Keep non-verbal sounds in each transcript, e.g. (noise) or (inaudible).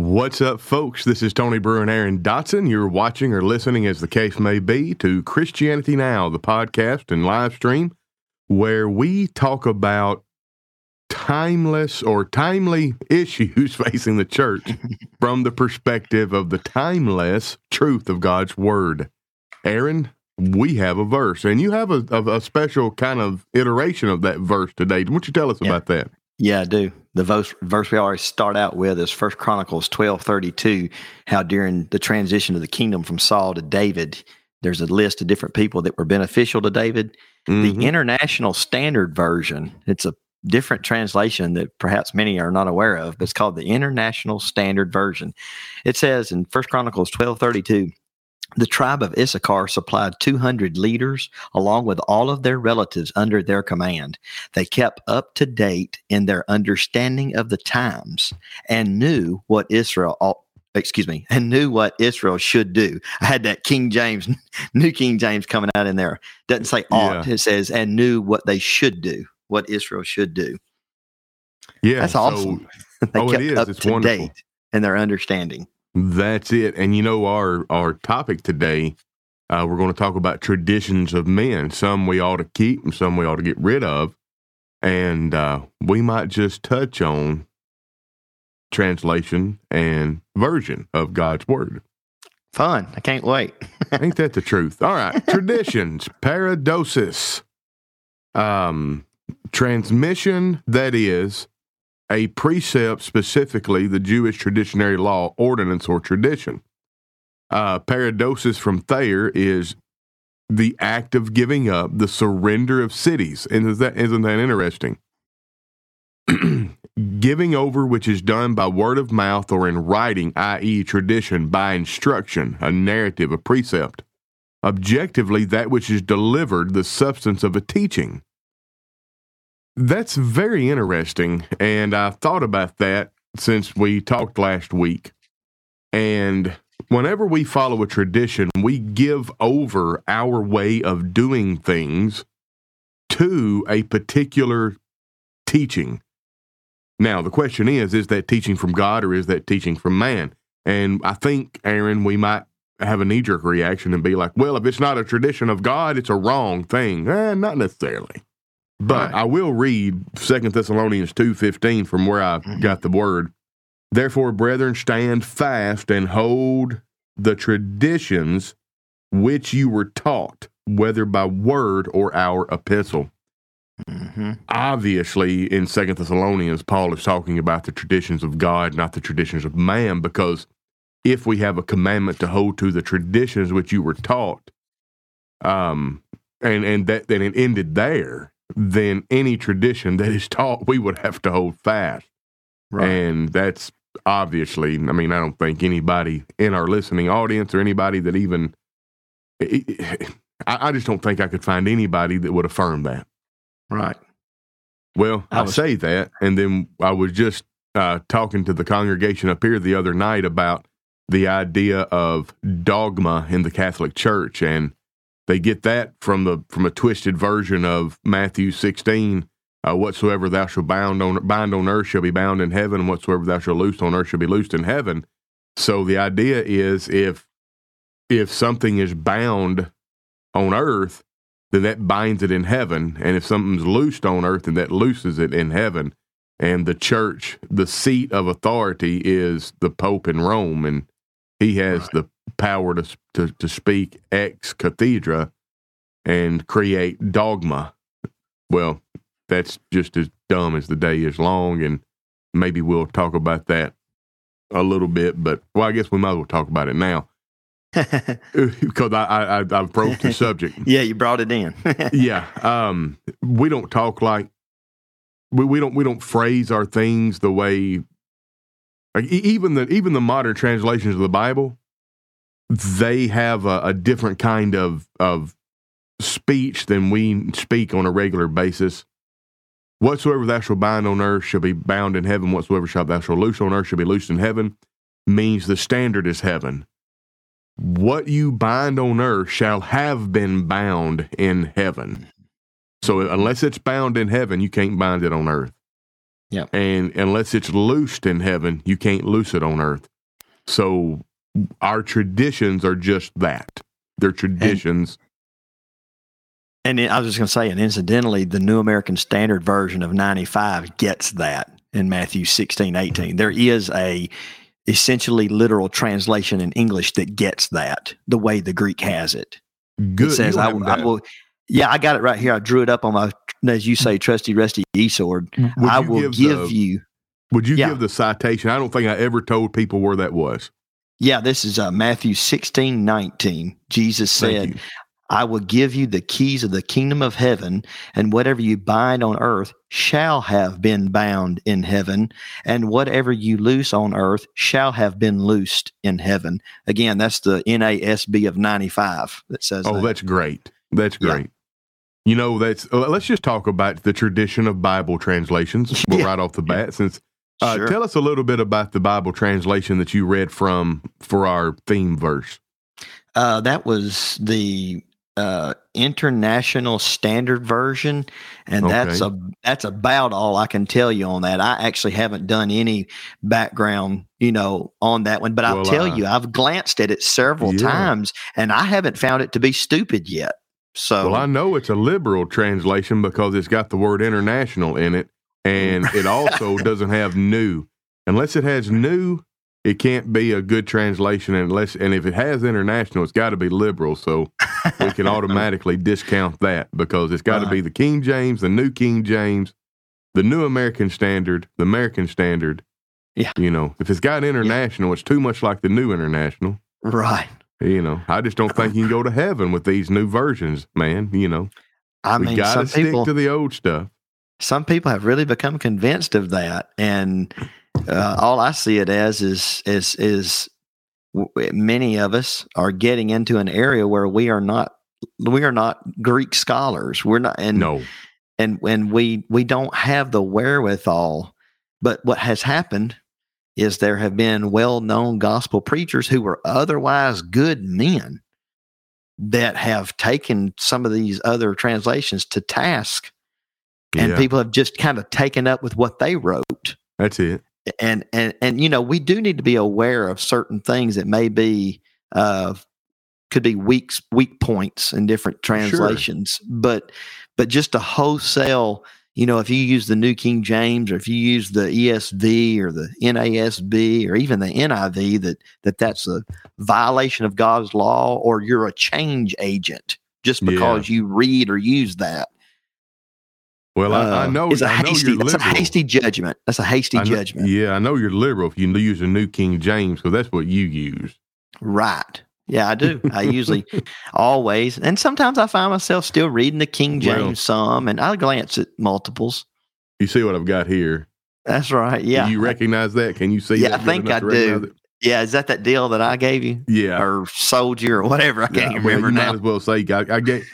What's up, folks? This is Tony Brewer and Aaron Dotson. You're watching or listening, as the case may be, to Christianity Now, the podcast and live stream, where we talk about timeless or timely (laughs) issues facing the church (laughs) from the perspective of the timeless truth of God's Word. Aaron, we have a verse, and you have a, a, a special kind of iteration of that verse today. Why don't you tell us Yeah. about that? Yeah, I do. The verse, verse we always start out with is First Chronicles twelve thirty two. How during the transition of the kingdom from Saul to David, there's a list of different people that were beneficial to David. Mhm. The International Standard Version, it's a different translation that perhaps many are not aware of, but it's called the International Standard Version. It says in First Chronicles twelve thirty two. The tribe of Issachar supplied 200 leaders along with all of their relatives under their command. They kept up to date in their understanding of the times and knew what Israel ought excuse me, and knew what Israel should do. I had that King James, (laughs) New King James coming out in there. Doesn't say ought, it says and knew what they should do, what Israel should do. yeah, That's so awesome. (laughs) they oh, it kept is. up It's to wonderful. date in their understanding. That's it. And you know, our our topic today, uh, we're going to talk about traditions of men. Some we ought to keep, and some we ought to get rid of. And uh, we might just touch on translation and version of God's word. Fun. I can't wait. (laughs) Ain't that the truth? All right. (laughs) Traditions, paradosis, um, transmission, that is a precept, specifically the Jewish traditionary law, ordinance, or tradition. Uh, paradosis from Thayer is the act of giving up, the surrender of cities. And is that, isn't that interesting? (clears throat) giving over which is done by word of mouth or in writing, i.e., tradition, by instruction, a narrative, a precept. Objectively, that which is delivered, the substance of a teaching. That's very interesting. And I thought about that since we talked last week. And whenever we follow a tradition, we give over our way of doing things to a particular teaching. Now, the question is is that teaching from God or is that teaching from man? And I think, Aaron, we might have a knee jerk reaction and be like, well, if it's not a tradition of God, it's a wrong thing. Eh, not necessarily. But Right. I will read Second Thessalonians 2.15 from where I Mhm. got the word. Therefore, brethren, stand fast and hold the traditions which you were taught, whether by word or our epistle hmm obviously in second thessalonians paul is talking about the traditions of god not the traditions of man because if we have a commandment to hold to the traditions which you were taught um and and that then it ended there then any tradition that is taught we would have to hold fast Right. and that's obviously, I mean, I don't think anybody in our listening audience or anybody that even, I, I (sighs) just don't think I could find anybody that would affirm that. right. Well, I, I say that, and then I was just uh, talking to the congregation up here the other night about the idea of dogma in the Catholic Church, and they get that from the from a twisted version of Matthew sixteen. Uh, whatsoever thou shalt bound on bind on earth shall be bound in heaven, and whatsoever thou shalt loose on earth shall be loosed in heaven. So the idea is if if something is bound on earth, then that binds it in heaven. And if something's loosed on earth, then that looses it in heaven. And the church, the seat of authority is the Pope in Rome, and he has Right. the power to, to to speak ex cathedra and create dogma. Well, that's just as dumb as the day is long, and maybe we'll talk about that a little bit. But well, I guess we might as well talk about it now (laughs) (laughs) because I, I I- I've the subject (laughs) yeah, you brought it in. yeah um we don't talk like we, we don't we don't phrase our things the way like even the even the modern translations of the bible they have a, a different kind of of speech than we speak on a regular basis whatsoever thou shalt bind on earth shall be bound in heaven whatsoever shalt thou shalt loose on earth shall be loosed in heaven means the standard is heaven what you bind on earth shall have been bound in heaven. So unless it's bound in heaven, you can't bind it on earth. Yeah. And unless it's loosed in heaven, you can't loose it on earth. So our traditions are just that. They're traditions. And, and I was just going to say, and incidentally, the New American Standard Version of 95 gets that in Matthew 16, 18. There is a essentially literal translation in English that gets that the way the Greek has it. Good. It says, I, I will, yeah, I got it right here. I drew it up on my, as you say, trusty, rusty e sword. Would I will give, the- you. Would you yeah. give the citation? I don't think I ever told people where that was. Yeah, this is uh, Matthew 16, 19. Jesus said. I will give you the keys of the kingdom of heaven, and whatever you bind on earth shall have been bound in heaven, and whatever you loose on earth shall have been loosed in heaven. Again, that's the NASB of 95 that says Oh, that. that's great. That's Yeah. great. You know, that's uh, let's just talk about the tradition of Bible translations (laughs) Yeah. right off the bat. Since uh, Sure. tell us a little bit about the Bible translation that you read from for our theme verse. Uh, that was the uh, International Standard Version, and that's Okay. a that's about all I can tell you on that. I actually haven't done any background, you know, on that one, but I'll tell uh, you, I've glanced at it several Yeah. times, and I haven't found it to be stupid yet. So, Well, I know it's a liberal translation because it's got the word international in it, and (laughs) it also doesn't have new. Unless it has new, it can't be a good translation unless and if it has international, it's got to be liberal. So we can automatically discount that because it's got to be the King James, the New King James, the New American Standard, the American Standard. Yeah. You know, if it's got international, it's too much like the New International. right. You know, I just don't think you can go to heaven with these new versions, man. You know, I we mean, got some to stick people to the old stuff. Some people have really become convinced of that, and uh, all I see it as is is is w- many of us are getting into an area where we are not we are not Greek scholars. We're not, and No, and and we we don't have the wherewithal. But what has happened is there have been well-known gospel preachers who were otherwise good men that have taken some of these other translations to task and yeah, people have just kind of taken up with what they wrote that's it. and and and you know we do need to be aware of certain things that may be uh could be weak weak points in different translations but but just a wholesale you know if you use the new king james or if you use the esv or the nasb or even the niv that that that's a violation of god's law or you're a change agent just Yeah. because you read or use that Well, I, I uh, know. It's a know hasty. That's a hasty judgment. That's a hasty know- judgment. Yeah, I know you're liberal if you use a New King James because that's what you use. Right. Yeah, I do. I (laughs) usually always, and sometimes I find myself still reading the King James Well- some, and I glance at multiples. You see what I've got here? That's right. Yeah. Do you recognize that? Can you see? Yeah, I think I do. it? yeah. Is that that deal that I gave you, Yeah. or sold you, or whatever? I can't Yeah, even well, remember you now. Might as well say I, I gave.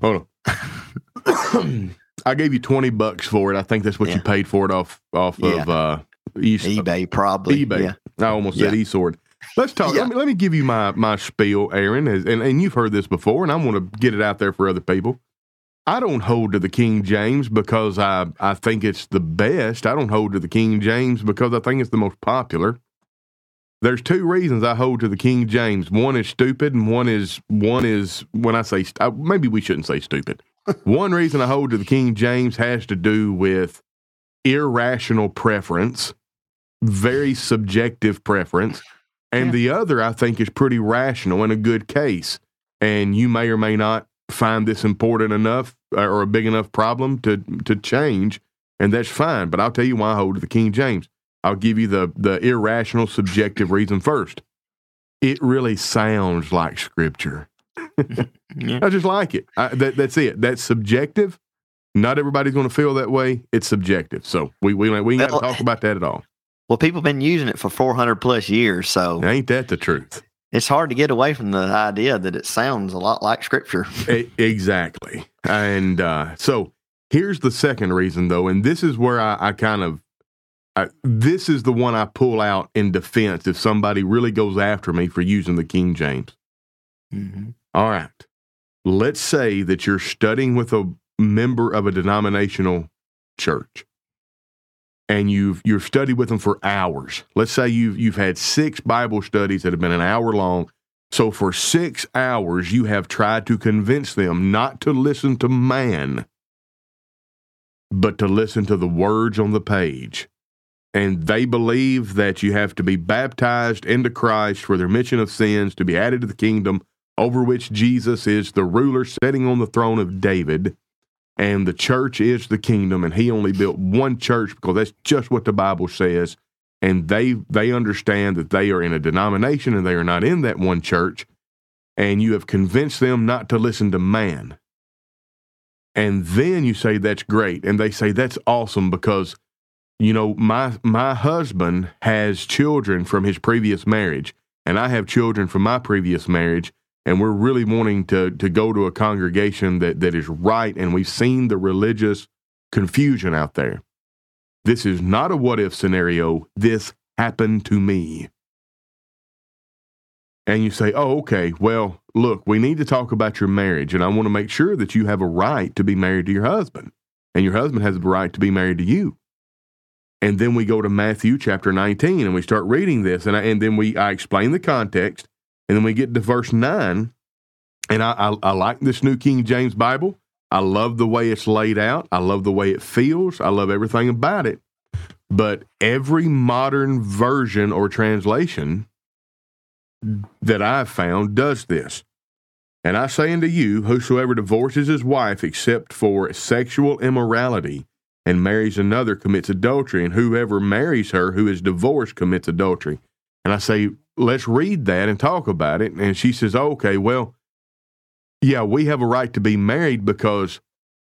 Hold on. (coughs) (coughs) (coughs) I gave you twenty bucks for it. I think that's what you paid for it off off Yeah. of uh, eBay, probably. eBay. Yeah. I almost said eSword. Let's talk. Yeah. Let, me, let me give you my my spiel, Aaron, as, and and you've heard this before, and I want to get it out there for other people. I don't hold to the King James because I I think it's the best. I don't hold to the King James because I think it's the most popular. There's two reasons I hold to the King James. One is stupid, and one is one is when I say st- uh, maybe we shouldn't say stupid. One reason I hold to the King James has to do with irrational preference, very subjective preference, and Yeah. the other I think is pretty rational and a good case. And you may or may not find this important enough uh, or a big enough problem to to change, and that's fine. But I'll tell you why I hold to the King James. I'll give you the the irrational, subjective reason first. It really sounds like Scripture. Yeah. I just like it. I, that, that's it. That's subjective. Not everybody's going to feel that way. It's subjective. So we we we ain't got Well, to talk about that at all. Well, people have been using it for 400 plus years, so Ain't that the truth? it's hard to get away from the idea that it sounds a lot like Scripture. (laughs) Exactly. And uh, so here's the second reason, though, and this is where I, I kind of, I, this is the one I pull out in defense if somebody really goes after me for using the King James. Mm-hmm. All right. Let's say that you're studying with a member of a denominational church. and you've you've studied with them for hours. Let's say you've you've had six Bible studies that have been an hour long. So for six hours, you have tried to convince them not to listen to man, but to listen to the words on the page. And they believe that you have to be baptized into Christ for the remission of sins to be added to the kingdom over which Jesus is the ruler sitting on the throne of David and the church is the kingdom and he only built one church because that's just what the bible says. And they they understand that they are in a denomination and they are not in that one church and you have convinced them not to listen to man. And then you say that's great and they say that's awesome because you know my my husband has children from his previous marriage and I have children from my previous marriage and we're really wanting to to go to a congregation that that is right and we've seen the religious confusion out there. This is not a what if scenario. This happened to me. And you say oh okay. Well look we need to talk about your marriage and i want to make sure that you have a right to be married to your husband and your husband has a right to be married to you. And then we go to matthew chapter 19 and we start reading this and, I, and then we i explain the context and then we get to verse 9, and I, I, I, like this New King James Bible. I love the way it's laid out. I love the way it feels. I love everything about it. But every modern version or translation that I've found does this. And I say unto you, whosoever divorces his wife except for sexual immorality and marries another commits adultery, and whoever marries her who is divorced commits adultery. And I say, let's read that and talk about it. And she says, okay, well, yeah, we have a right to be married because,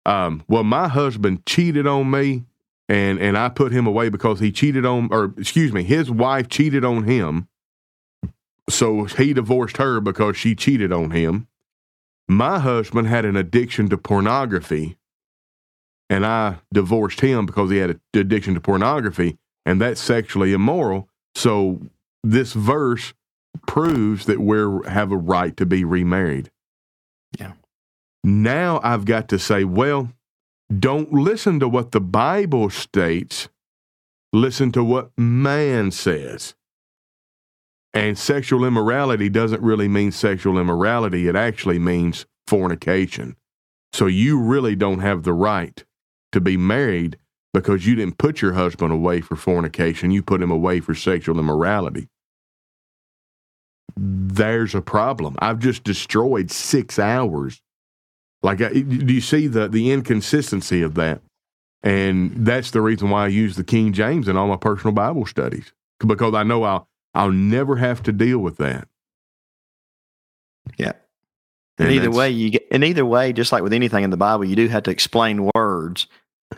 um, well, my husband cheated on me and, and I put him away because he cheated on, or excuse me, his wife cheated on him. So he divorced her because she cheated on him. My husband had an addiction to pornography and I divorced him because he had an addiction to pornography and that's sexually immoral. So this verse proves that we have a right to be remarried. Yeah. Now I've got to say, well, don't listen to what the Bible states, listen to what man says. And sexual immorality doesn't really mean sexual immorality, it actually means fornication. So you really don't have the right to be married because you didn't put your husband away for fornication, you put him away for sexual immorality there's a problem. I've just destroyed six hours. Like, do you see the the inconsistency of that? And that's the reason why I use the King James in all my personal Bible studies because I know I'll I'll never have to deal with that. Yeah. And, and either way, you get, and either way, just like with anything in the Bible, you do have to explain words.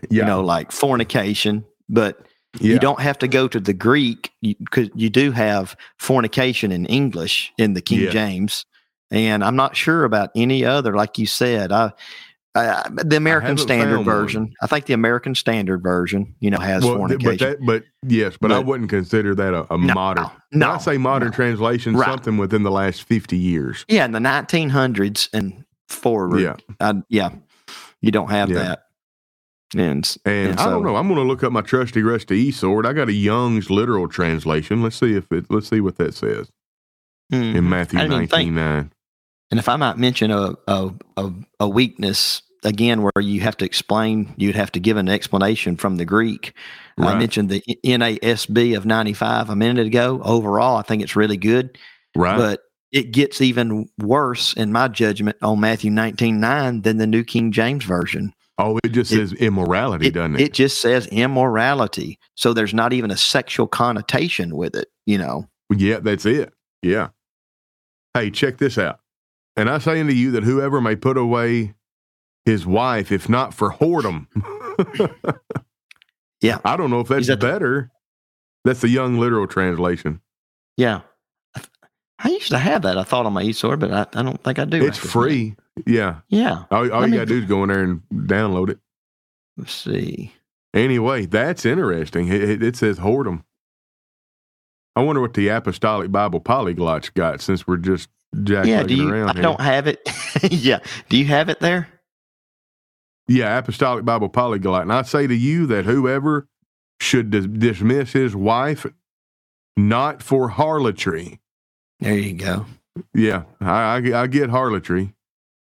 Yeah. You know, like fornication, but yeah. You don't have to go to the Greek because you, you, do have fornication in English in the King yeah. James, and I'm not sure about any other. Like you said, I, I the American Standard Version. One. I think the American Standard Version, you know, has well, fornication. But, that, but yes, but, but, I wouldn't consider that a, a no, modern. No, I say modern no. translation, right. something within the last 50 years. Yeah, in the 1900s and forward. Yeah, I, yeah, you don't have yeah. that. And, and, and so, I don't know. I'm going to look up my trusty rusty e sword. I got a Young's literal translation. Let's see if it. Let's see what that says mm-hmm. in Matthew 19 9. And if I might mention a, a a a weakness again, where you have to explain, you'd have to give an explanation from the Greek. Right. I mentioned the NASB of 95 a minute ago. Overall, I think it's really good. Right. But it gets even worse in my judgment on Matthew 19 9 than the New King James Version. Oh, it just says immorality, it, doesn't it? It just says immorality. So there's not even a sexual connotation with it, you know. Yeah, that's it. Yeah. Hey, check this out. And I say unto you that whoever may put away his wife, if not for whoredom. (laughs) yeah. I don't know if that's that better. The, that's the young literal translation. Yeah. I used to have that. I thought on my eSword, but I, I don't think I do. It's free. Yeah. Yeah. All, all you got to do is go in there and download it. Let's see. Anyway, that's interesting. It, it, it says whoredom. I wonder what the Apostolic Bible Polyglots got since we're just jacking yeah, do you, around. I here. don't have it. (laughs) yeah. Do you have it there? Yeah, Apostolic Bible Polyglot. And I say to you that whoever should dis- dismiss his wife not for harlotry. There you go. Yeah, I, I, I get harlotry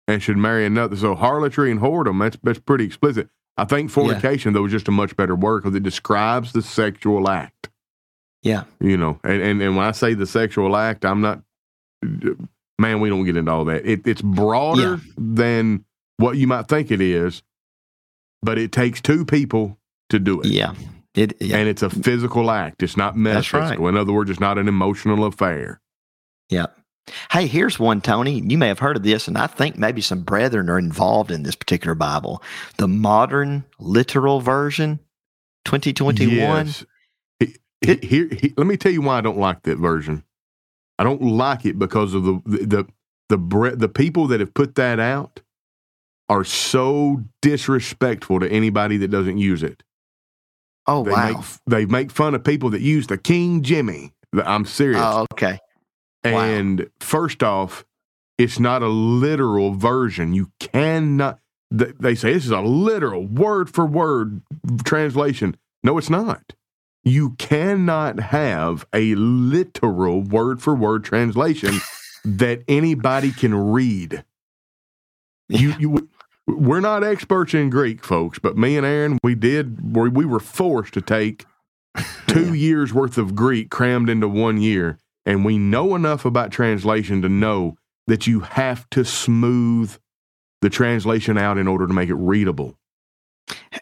and should marry another. So harlotry and whoredom, that's, that's pretty explicit. I think fornication, though, is just a much better word because it describes the sexual act. Yeah. You know, and, and, and when I say the sexual act, I'm not, man, we don't get into all that. It, it's broader Yeah. than what you might think it is, but it takes two people to do it. Yeah. It, yeah. And it's a physical act. It's not That's right. metaphysical. In other words, it's not an emotional affair. Yeah. Hey, here's one, Tony. You may have heard of this, and I think maybe some brethren are involved in this particular Bible. The modern literal version, 2021. Yes. He- he- It- here, he- let me tell you why I don't like that version. I don't like it because of the the the the, bre- the people that have put that out are so disrespectful to anybody that doesn't use it. Oh, They wow. make they make fun of people that use the King Jimmy. I'm serious. Oh, okay. Wow. And first off, it's not a literal version. You cannot. They say this is a literal word for word translation. No, it's not. You cannot have a literal word for word translation (laughs) that anybody can read. You, you, we're not experts in Greek, folks, but me and Aaron, we did. We we were forced to take (laughs) two years worth of Greek crammed into one year, and we know enough about translation to know that you have to smooth the translation out in order to make it readable.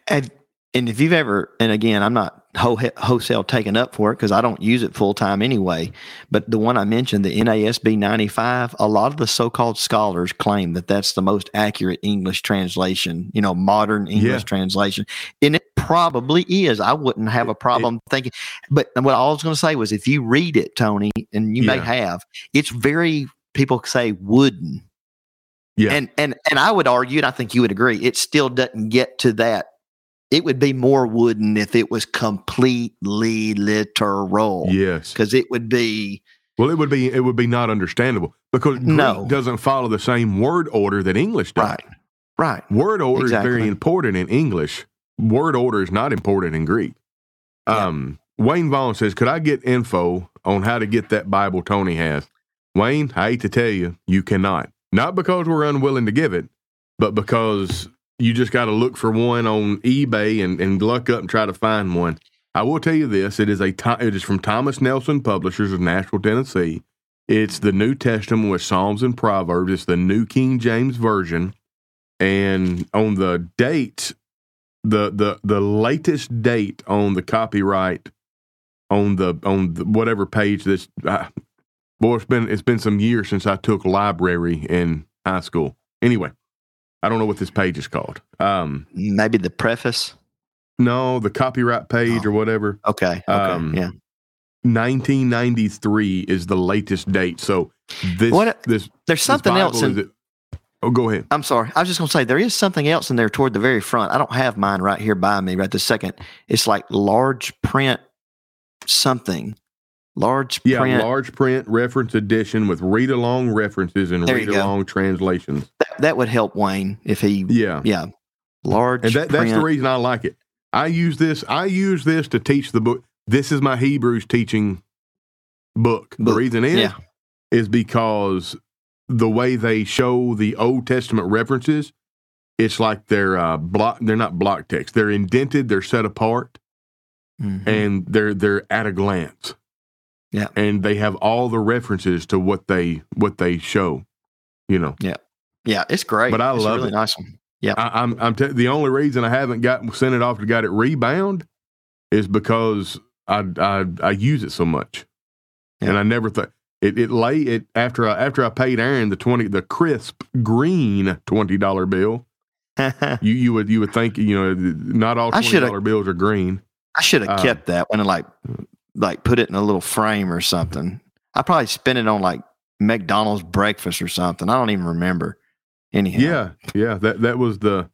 And, and if you've ever, and again, I'm not wholesale taken up for it because I don't use it full time anyway. But the one I mentioned, the NASB 95, a lot of the so called scholars claim that that's the most accurate English translation, you know, modern English Yeah. translation. And probably is. I wouldn't have a problem thinking. But what I was going to say was if you read it, Tony, and you may have, it's very, people say wooden. Yeah. And and and I would argue, and I think you would agree, it still doesn't get to that. It would be more wooden if it was completely literal. Yes. Because it would be Well, it would be it would be not understandable because Greek No. doesn't follow the same word order that English does. right. Right. Word order is very important in English. Word order is not important in Greek. Yeah. Um, Wayne Vaughn says, "Could I get info on how to get that Bible Tony has?" Wayne, I hate to tell you, you cannot. Not because we're unwilling to give it, but because you just got to look for one on eBay and, and luck up and try to find one. I will tell you this: it is a it is from Thomas Nelson Publishers of Nashville, Tennessee. It's the New Testament with Psalms and Proverbs. It's the New King James Version, and on the date, the the the latest date on the copyright on the on the, whatever page this. Uh, boy, it's been it's been some years since I took library in high school. Anyway, I don't know what this page is called. Um, Maybe the preface. no, the copyright page or whatever. Okay. Okay. Um, yeah. 1993 is the latest date. So this What- this There's something Bible else in oh, go ahead. I'm sorry. I was just going to say there is something else in there toward the very front. I don't have mine right here by me right this second. It's like large print something. Large Yeah, print. large print reference edition with read along references and read along translations. that, that would help Wayne if he Yeah. yeah. Large And that, that's the reason I like it. I use this. I use this to teach the book. This is my Hebrews teaching book. The reason is yeah. is because the way they show the Old Testament references, it's like they're uh, block. They're not block text. They're indented. They're set apart, Mhm. and they're they're at a glance. Yeah. and they have all the references to what they what they show. You know, yeah, yeah, it's great. But I It's love really it. nice one. Yeah. I, I'm I'm t- the only reason I haven't got sent it off to got it rebound is because I I I use it so much, Yeah. and I never thought it it lay it after I after I paid Aaron the twenty the crisp green twenty dollar bill. (laughs) You you would you would think you know not all twenty shoulda- bills are green. I should have Um, kept that one and like like put it in a little frame or something. I probably spent it on like McDonald's breakfast or something. I don't even remember. Anyhow, Yeah, yeah. That that was the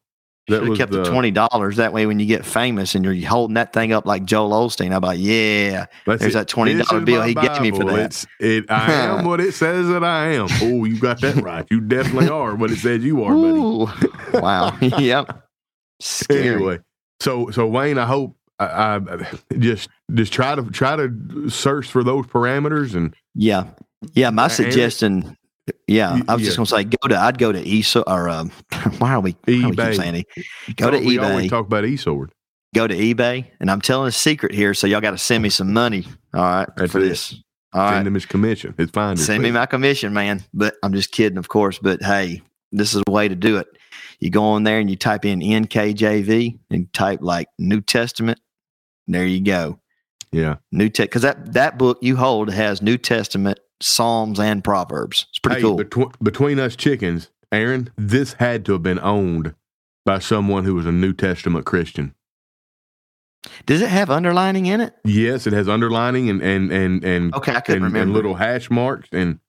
that should have kept the the twenty dollars. That way, when you get famous and you're holding that thing up like Joel Osteen, I'm like, yeah, There's it. that $20 bill my he gave me for that. It's, it, I am (laughs) what it says that I am. Oh, you got that right. You definitely are what it says you are, buddy. Wow, (laughs) yep, scary. Anyway, so so Wayne, I hope I, I just just try to try to search for those parameters and Yeah. Yeah. My And- suggestion. Yeah. I was Yeah. just going to say, go to, I'd go to ESO or, um, (laughs) why are we, why do we eBay. keep saying it? Go to eBay. we talk about eSword. Go to eBay. And I'm telling a secret here. So y'all got to send me some money. All right. That's for it. this. All Send right. him his commission. It's fine. Send me my commission, man. But I'm just kidding, of course. But hey, this is a way to do it. You go on there and you type in NKJV and type like New Testament. There you go. Yeah. New Test because that that book you hold has New Testament, Psalms, and Proverbs. It's pretty Hey, cool. betw- between us chickens, Aaron, this had to have been owned by someone who was a New Testament Christian. Does it have underlining in it? Yes, it has underlining and and and and, Okay, I couldn't and, remember. and little hash marks, and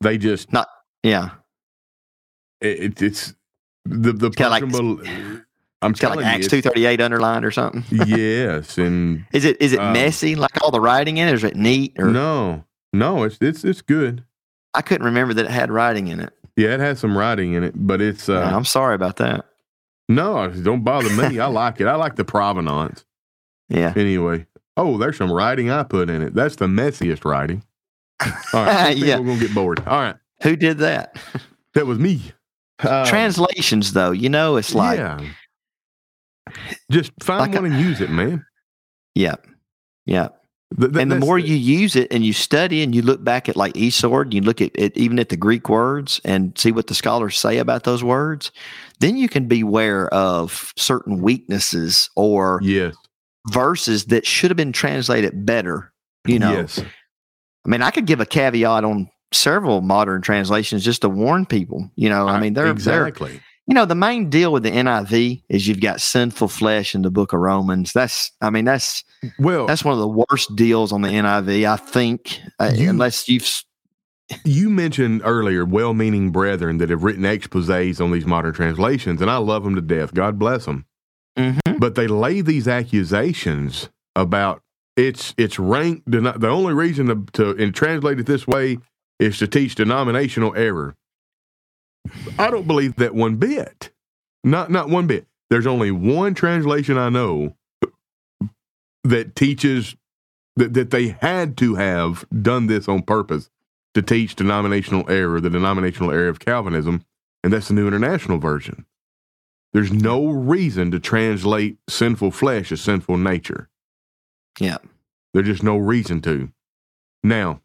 they just not yeah, it, it- it's the the got like- bel- I'm it's telling like you, Acts two thirty eight underlined or something. yes, and (laughs) Is it is it Um, messy like all the writing in it? Is it neat? Or no, no, it's it's it's good. I couldn't remember that it had writing in it. Yeah, it has some writing in it, but it's uh, I'm sorry about that. no, don't bother me. I like it. I like the provenance. Yeah. Anyway, oh, there's some writing I put in it. That's the messiest writing. All right, (laughs) Yeah. people gonna get bored. All right, Who did that? that was me. Um, Translations, though, you know, it's like, yeah, yeah. Just find Like a- one and use it, man. Yeah. Yeah. Th- th- and the more you use it and you study and you look back at like Esword, and you look at it even at the Greek words and see what the scholars say about those words, then you can be aware of certain weaknesses or yes, verses that should have been translated better. You know, yes, I mean, I could give a caveat on several modern translations just to warn people. You know, I mean, they're, they're exactly. You know, the main deal with the NIV is you've got sinful flesh in the book of Romans. That's, I mean, that's Well, that's one of the worst deals on the NIV, I think, uh, You- unless you've. you mentioned earlier well-meaning brethren that have written exposés on these modern translations, and I love them to death. God bless them. Mhm. But they lay these accusations about it's it's rank. The only reason to, to and translate it this way is to teach denominational error. I don't believe that one bit. Not not one bit. There's only one translation I know that teaches that, that they had to have done this on purpose to teach denominational error, the denominational error of Calvinism, and that's the New International Version. There's no reason to translate sinful flesh as sinful nature. Yeah. There's just no reason to. Now,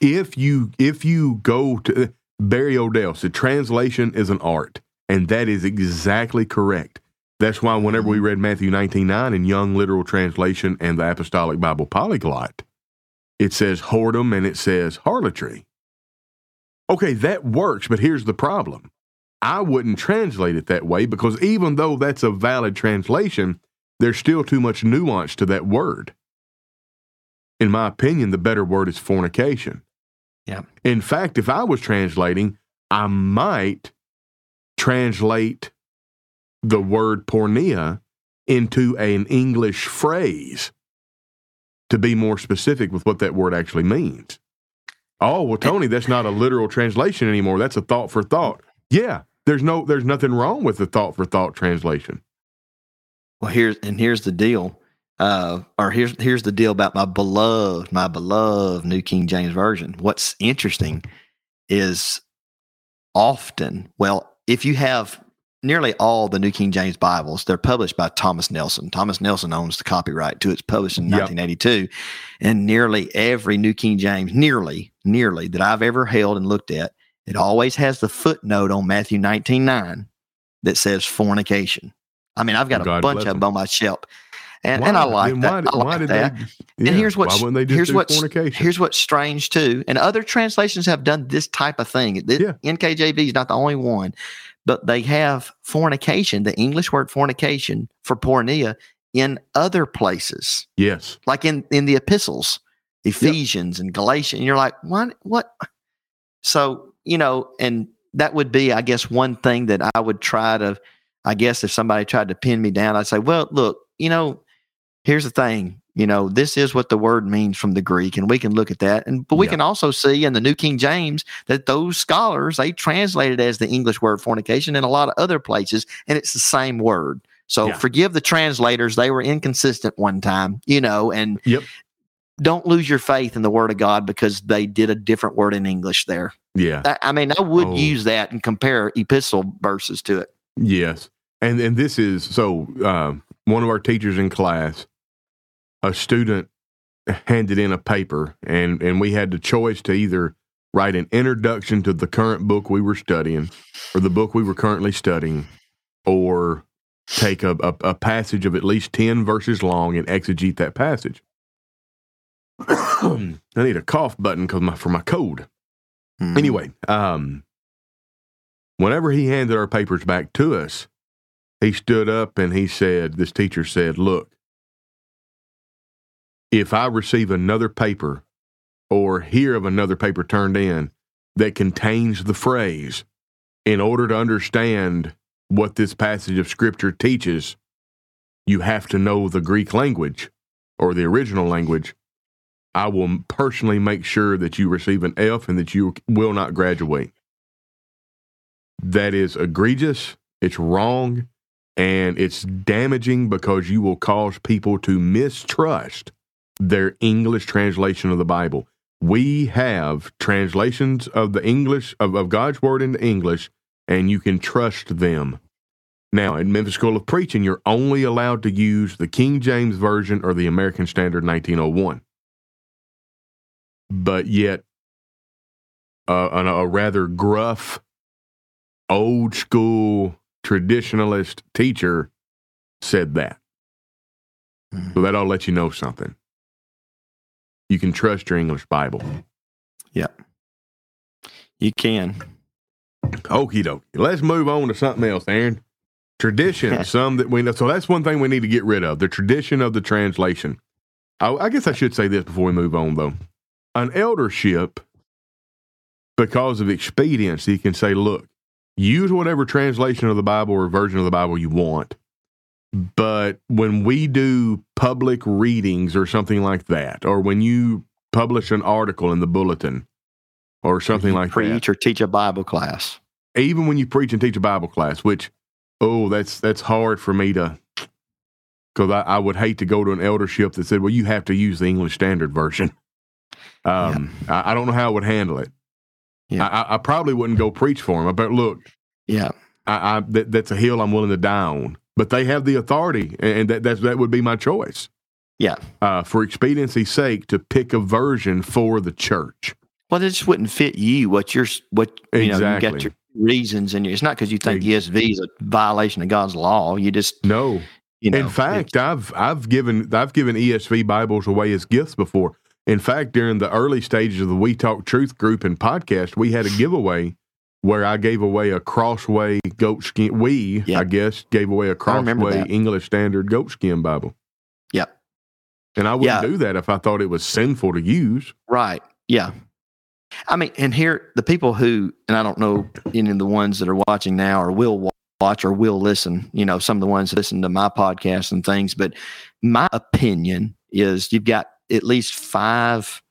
if you if you go to Barry Odell said translation is an art, and that is exactly correct. That's why whenever we mm-hmm. read Matthew 19 9 in Young Literal Translation and the Apostolic Bible Polyglot, it says whoredom and it says harlotry. Okay, that works, but here's the problem. I wouldn't translate it that way because even though that's a valid translation, there's still too much nuance to that word. In my opinion, the better word is fornication. Yeah. In fact, if I was translating, I might translate the word porneia into an English phrase to be more specific with what that word actually means. Oh, well, Tony, that's not a literal translation anymore. That's a thought for thought. Yeah, there's no there's nothing wrong with the thought for thought translation. Well, here's and here's the deal. Uh, or here's here's the deal about my beloved, my beloved New King James Version. What's interesting is often, well, if you have nearly all the New King James Bibles, they're published by Thomas Nelson. Thomas Nelson owns the copyright to. It's published in Yep. 1982. And nearly every New King James, nearly, nearly that I've ever held and looked at, it always has the footnote on Matthew 19 9 that says fornication. I mean, I've got a bunch of them on my shelf. And, and I Why? like that. Why, I like why did that. they? And here's what's- why wouldn't they just here's fornication? Here's what's strange too, and other translations have done this type of thing. This, Yeah. NKJV is not the only one, but they have fornication, the English word fornication for porneia, in other places, yes, like in in the epistles, Ephesians and Galatians. And you're like, what? What? So you know, and that would be, I guess, one thing that I would try to. I guess if somebody tried to pin me down, I'd say, well, look, you know, here's the thing you know this is what the word means from the greek and we can look at that and but we Yeah. can also see in the new king james that those scholars they translated as the english word fornication in a lot of other places and it's the same word So Yeah. forgive the translators; they were inconsistent one time, you know, and Yep. don't lose your faith in the Word of God because they did a different word in English there. Yeah. I, I mean, I would Oh. use that and compare epistle verses to it. Yes. And and this is so um, one of our teachers in class, a student handed in a paper and and we had the choice to either write an introduction to the current book we were studying or the book we were currently studying or take a, a, a passage of at least 10 verses long and exegete that passage. (coughs) I need a cough button cause my, for my cold. Mhm. Anyway, um, whenever he handed our papers back to us, he stood up and he said, This teacher said, Look, if I receive another paper or hear of another paper turned in that contains the phrase, in order to understand what this passage of scripture teaches, you have to know the Greek language or the original language. I will personally make sure that you receive an F and that you will not graduate. That is egregious, it's wrong, and it's damaging because you will cause people to mistrust their English translation of the Bible. We have translations of the English, of, of God's Word into English, and you can trust them. Now, at Memphis School of Preaching, you're only allowed to use the King James Version or the American Standard 1901 but yet uh, a, a rather gruff, old school traditionalist teacher said that. So that ought to let you know something. You can trust your English Bible. Yeah. You can. Okie dokie. Let's move on to something else, Aaron. Tradition, (laughs) some that we know. So that's one thing we need to get rid of the tradition of the translation. I, I guess I should say this before we move on, though. An eldership, because of expediency, can say, look, use whatever translation of the Bible or version of the Bible you want. But when we do public readings or something like that, or when you publish an article in the bulletin or something like that, preach or teach a Bible class. even when you preach and teach a Bible class, which oh, that's that's hard for me to because I, I would hate to go to an eldership that said, "Well, you have to use the English Standard Version." (laughs) Um, I, I don't know how I would handle it. Yeah. I, I, probably wouldn't go preach for them. But look, Yeah. I, I that, that's a hill I'm willing to die on. But they have the authority, and, that that's, that would be my choice. Yeah. Uh, for expediency's sake, to pick a version for the church. Well, it just wouldn't fit you. What you're, what you know, you got your reasons, and it's not because you think ESV is a violation of God's law. You just, No, you know, in fact, I've I've given I've given ESV Bibles away as gifts before. In fact, during the early stages of the We Talk Truth group and podcast, we had a giveaway where I gave away a Crossway goat skin. We, Yeah. I guess, gave away a Crossway. English Standard goat skin Bible. Yep. And I wouldn't Yeah. do that if I thought it was sinful to use. Right. Yeah. I mean, and here the people who, and I don't know any of the ones that are watching now or will watch or will listen, you know, some of the ones that listen to my podcast and things, but my opinion is you've got at least five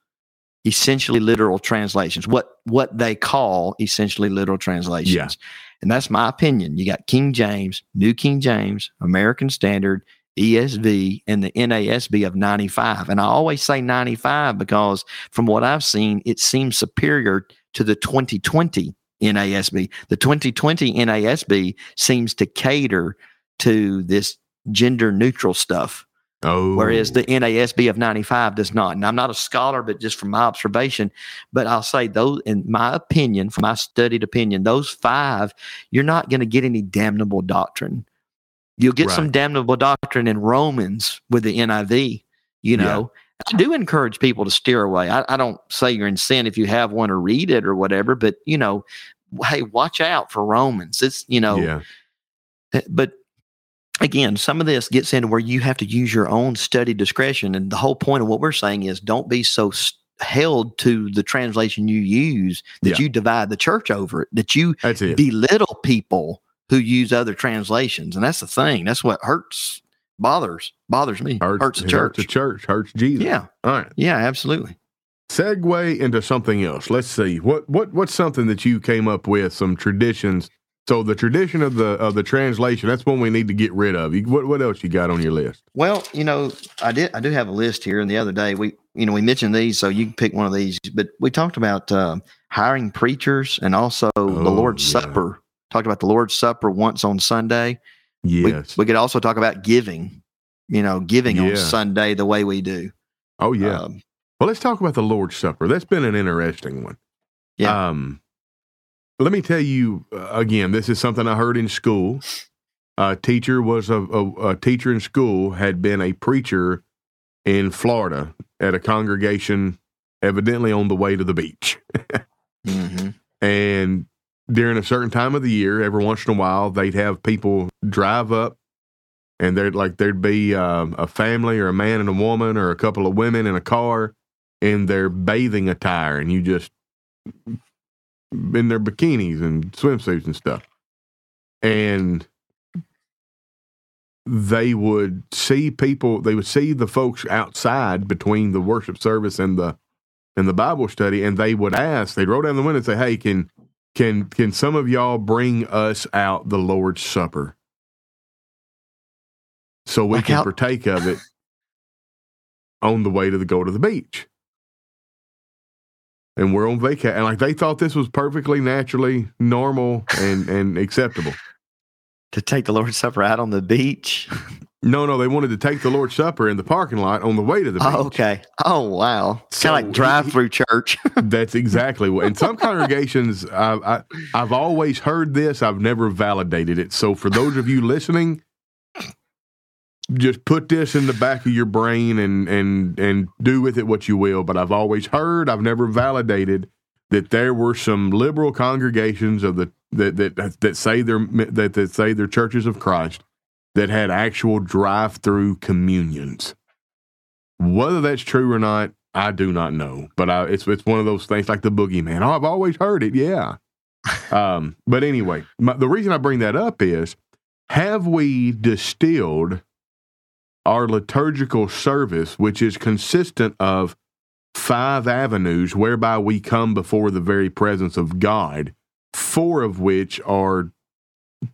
essentially literal translations, what what they call essentially literal translations. Yeah. And that's my opinion. You got King James, New King James, American Standard, ESV, and the NASB of 95. And I always say 95 because from what I've seen, it seems superior to the 2020 NASB. The 2020 NASB seems to cater to this gender neutral stuff, Oh, whereas the oh. NASB of 95 does not. And I'm not a scholar, but just from my observation, but I'll say those, in my opinion, from my studied opinion, those five, you're not going to get any damnable doctrine. You'll get some damnable doctrine in Romans with the NIV, you Yeah. know. I do encourage people to steer away. I, I don't say you're in sin if you have one or read it or whatever, but you know, hey, watch out for Romans. It's you know, yeah, eh, but again, some of this gets into where you have to use your own study discretion. And the whole point of what we're saying is don't be so s- held to the translation you use that Yeah. you divide the church over it, that you it. belittle people who use other translations. And that's the thing. That's what hurts, bothers, bothers me, hurts, the church. Hurts the church. Hurts Jesus. yeah. All right. Yeah, absolutely. segue into something else. Let's see what what what's something that you came up with some traditions So the tradition of the of the translation, that's one we need to get rid of. What what else you got on your list? Well, you know, I did I do have a list here, and the other day we you know we mentioned these, so you can pick one of these. But we talked about uh, hiring preachers and also the Lord's yeah. Supper. Talked about the Lord's Supper once on Sunday. We, Yes. we could also talk about giving. You know, giving Yeah. on Sunday the way we do. oh yeah. Um, well, let's talk about the Lord's Supper. That's been an interesting one. Yeah. Um, let me tell you uh, again. This is something I heard in school. A teacher was a, a, a teacher in school had been a preacher in Florida at a congregation, evidently on the way to the beach. mhm. (laughs) And during a certain time of the year, every once in a while, they'd have people drive up, and there'd like there'd be um, a family or a man and a woman or a couple of women in a car in their bathing attire, and you just in their bikinis and swimsuits and stuff, and they would see people. They would see the folks outside between the worship service and the and the Bible study, and they would ask. They'd roll down the window and say, "Hey, can can can some of y'all bring us out the Lord's Supper so we Like can how- partake of it on the way to the go to the beach?" And we're on vacation, and like they thought this was perfectly naturally normal and and acceptable. To take the Lord's Supper out on the beach. No, no, they wanted to take the Lord's Supper in the parking lot on the way to the oh, beach. Oh, okay. Oh, wow. It's So kind of like drive through church. (laughs) That's exactly what. In some congregations, I, I, I've always heard this. I've never validated it. So for those of you listening, just put this in the back of your brain and and and do with it what you will. But I've always heard. I've never validated that there were some liberal congregations of the that that that say they're that that say they're churches of Christ that had actual drive-through communions. Whether that's true or not, I do not know, but I, it's it's one of those things like the boogeyman. Oh, I've always heard it. Yeah. (laughs) um, but anyway, my, the reason I bring that up is: have we distilled our liturgical service, which is consistent of five avenues whereby we come before the very presence of God, four of which are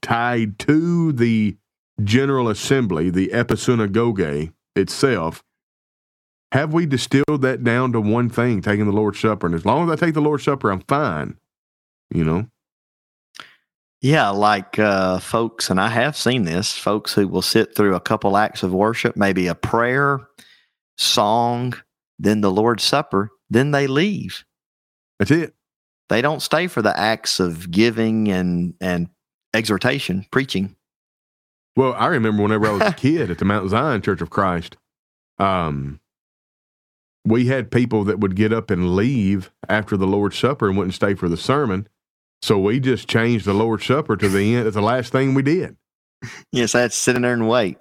tied to the General Assembly, the Episynagoge itself, have we distilled that down to one thing, taking the Lord's Supper? And as long as I take the Lord's Supper, I'm fine. You know? Yeah, like uh, folks, and I have seen this folks who will sit through a couple acts of worship, maybe a prayer, song, then the Lord's Supper, then they leave. That's it. They don't stay for the acts of giving and and exhortation, preaching. Well, I remember whenever I was a (laughs) kid at the Mount Zion Church of Christ, um, we had people that would get up and leave after the Lord's Supper and wouldn't stay for the sermon. So we just changed the Lord's Supper to the end. It's the last thing we did. Yes, I had to sit in there and wait.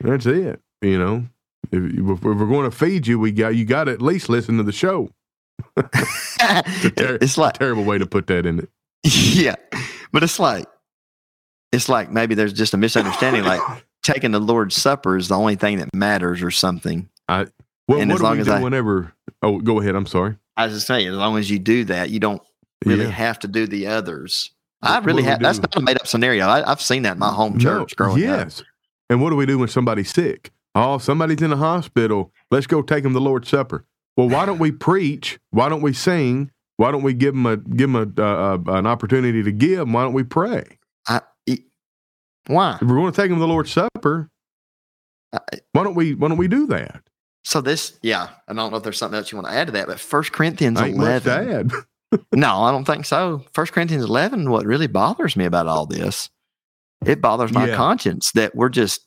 That's it. You know, if, if we're going to feed you, we got you got to at least listen to the show. ter- (laughs) it's like a (laughs) Terrible way to put that in it. yeah, but it's like it's like maybe there's just a misunderstanding. Like (laughs) taking the Lord's Supper is the only thing that matters, or something. I well, And what as do long we as do I- whenever? Oh, go ahead. I'm sorry. I was just saying, as long as you do that, you don't really Yeah. have to do the others. I really what do we have. That's not a made up scenario. I, I've seen that in my home church No, growing up. yes. And what do we do when somebody's sick? Oh, somebody's in the hospital. Let's go take them the Lord's Supper. Well, why don't we preach? Why don't we sing? Why don't we give them a give them a, uh, uh, an opportunity to give? Why don't we pray? I, why? If we're going to take them the Lord's Supper, I- why don't we why don't we do that? So this, yeah, I don't know if there's something else you want to add to that, but First Corinthians Ain't to eleven. (laughs) No, I don't think so. First Corinthians eleven. What really bothers me about all this, it bothers my Yeah. conscience that we're just,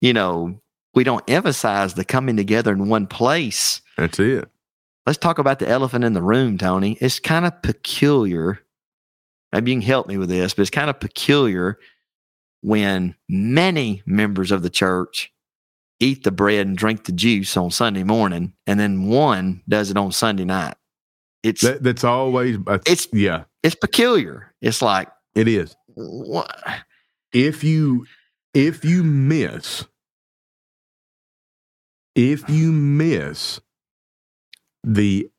you know, we don't emphasize the coming together in one place. That's it. Let's talk about the elephant in the room, Tony. It's kind of peculiar. Maybe you can help me with this, but it's kind of peculiar when many members of the church eat the bread and drink the juice on Sunday morning, and then one does it on Sunday night. It's That, that's always. Uh, It's- yeah, it's peculiar. It's like it is. what? if you if you miss if you miss the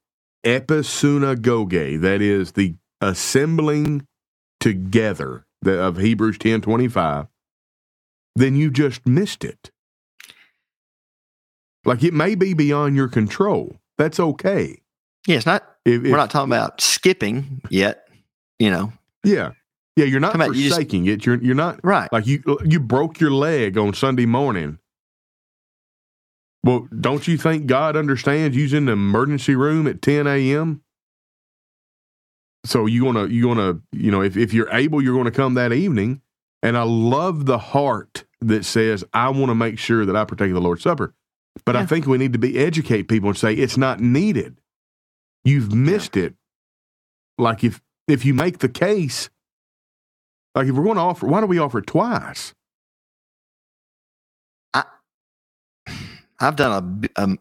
episynagoge that is the assembling together the, of Hebrews ten twenty five, then you just missed it. Like it may be beyond your control. That's okay. Yeah, it's not. If, we're not talking about skipping yet. You know. Yeah, yeah. You're not about you just- forsaking it. You're you're not Right. like you uh, you broke your leg on Sunday morning. Well, don't you think God understands in the emergency room at 10 a.m.? So you gonna you gonna you know if if you're able you're gonna come that evening. And I love the heart that says I want to make sure that I partake of the Lord's Supper. But I think we need to be educate people and say it's not needed. You've missed it. Like if if you make the case, like if we're going to offer, why do we offer twice? I I've done a, b- um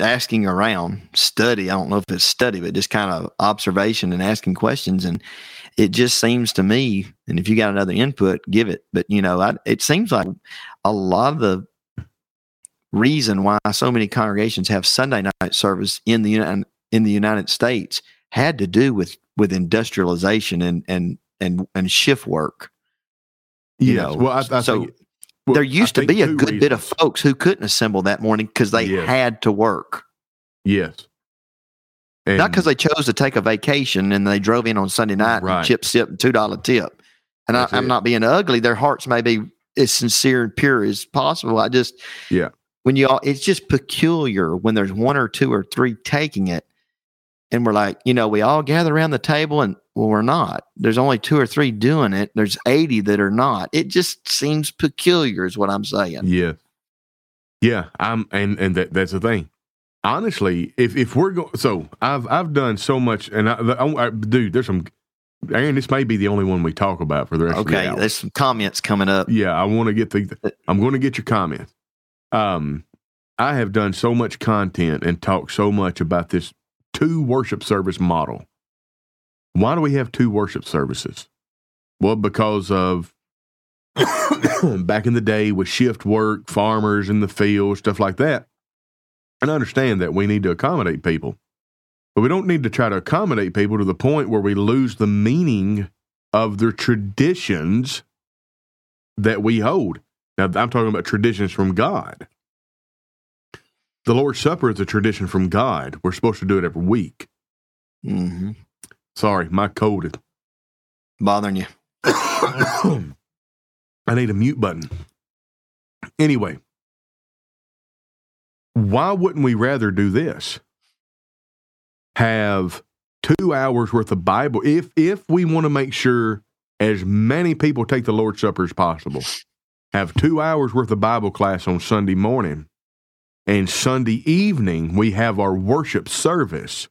asking around study. I don't know if it's study, but just kind of observation and asking questions. And it just seems to me, and if you got another input, give it. But you know, I, it seems like a lot of the reason why so many congregations have Sunday night service in the United in the United States had to do with with industrialization and and and and shift work. You Yes. know, well, I, I so think well, there I used to be a good bit of folks who couldn't assemble that morning because they Yes. had to work, yes, and, not because they chose to take a vacation and they drove in on Sunday night Right. and chip sip and two dollar tip. And I, I'm not being ugly; their hearts may be as sincere and pure as possible. I just, Yeah. when you all, it's just peculiar when there's one or two or three taking it, and we're like, you know, we all gather around the table and well, we're not. There's only two or three doing it. There's 80 that are not. It just seems peculiar, is what I'm saying. yeah, yeah. I'm and and that that's the thing. Honestly, if if we're going, so I've I've done so much, and I, I, I dude, there's some. Aaron, this may be the only one we talk about for the rest of the Okay, there's some comments coming up. Yeah, I want to get the. I'm going to get your comments. Um, I have done so much content and talked so much about this two worship service model. Why do we have two worship services? Well, because of (coughs) back in the day with shift work, farmers in the field, stuff like that. And I understand that we need to accommodate people, but we don't need to try to accommodate people to the point where we lose the meaning of their traditions that we hold. Now, I'm talking about traditions from God. The Lord's Supper is a tradition from God. We're supposed to do it every week. Mm-hmm. Sorry, my cold is. Bothering you. (coughs) I need a mute button. Anyway, why wouldn't we rather do this? Have two hours worth of Bible if if we want to make sure as many people take the Lord's Supper as possible. Have two hours worth of Bible class on Sunday morning, and Sunday evening we have our worship service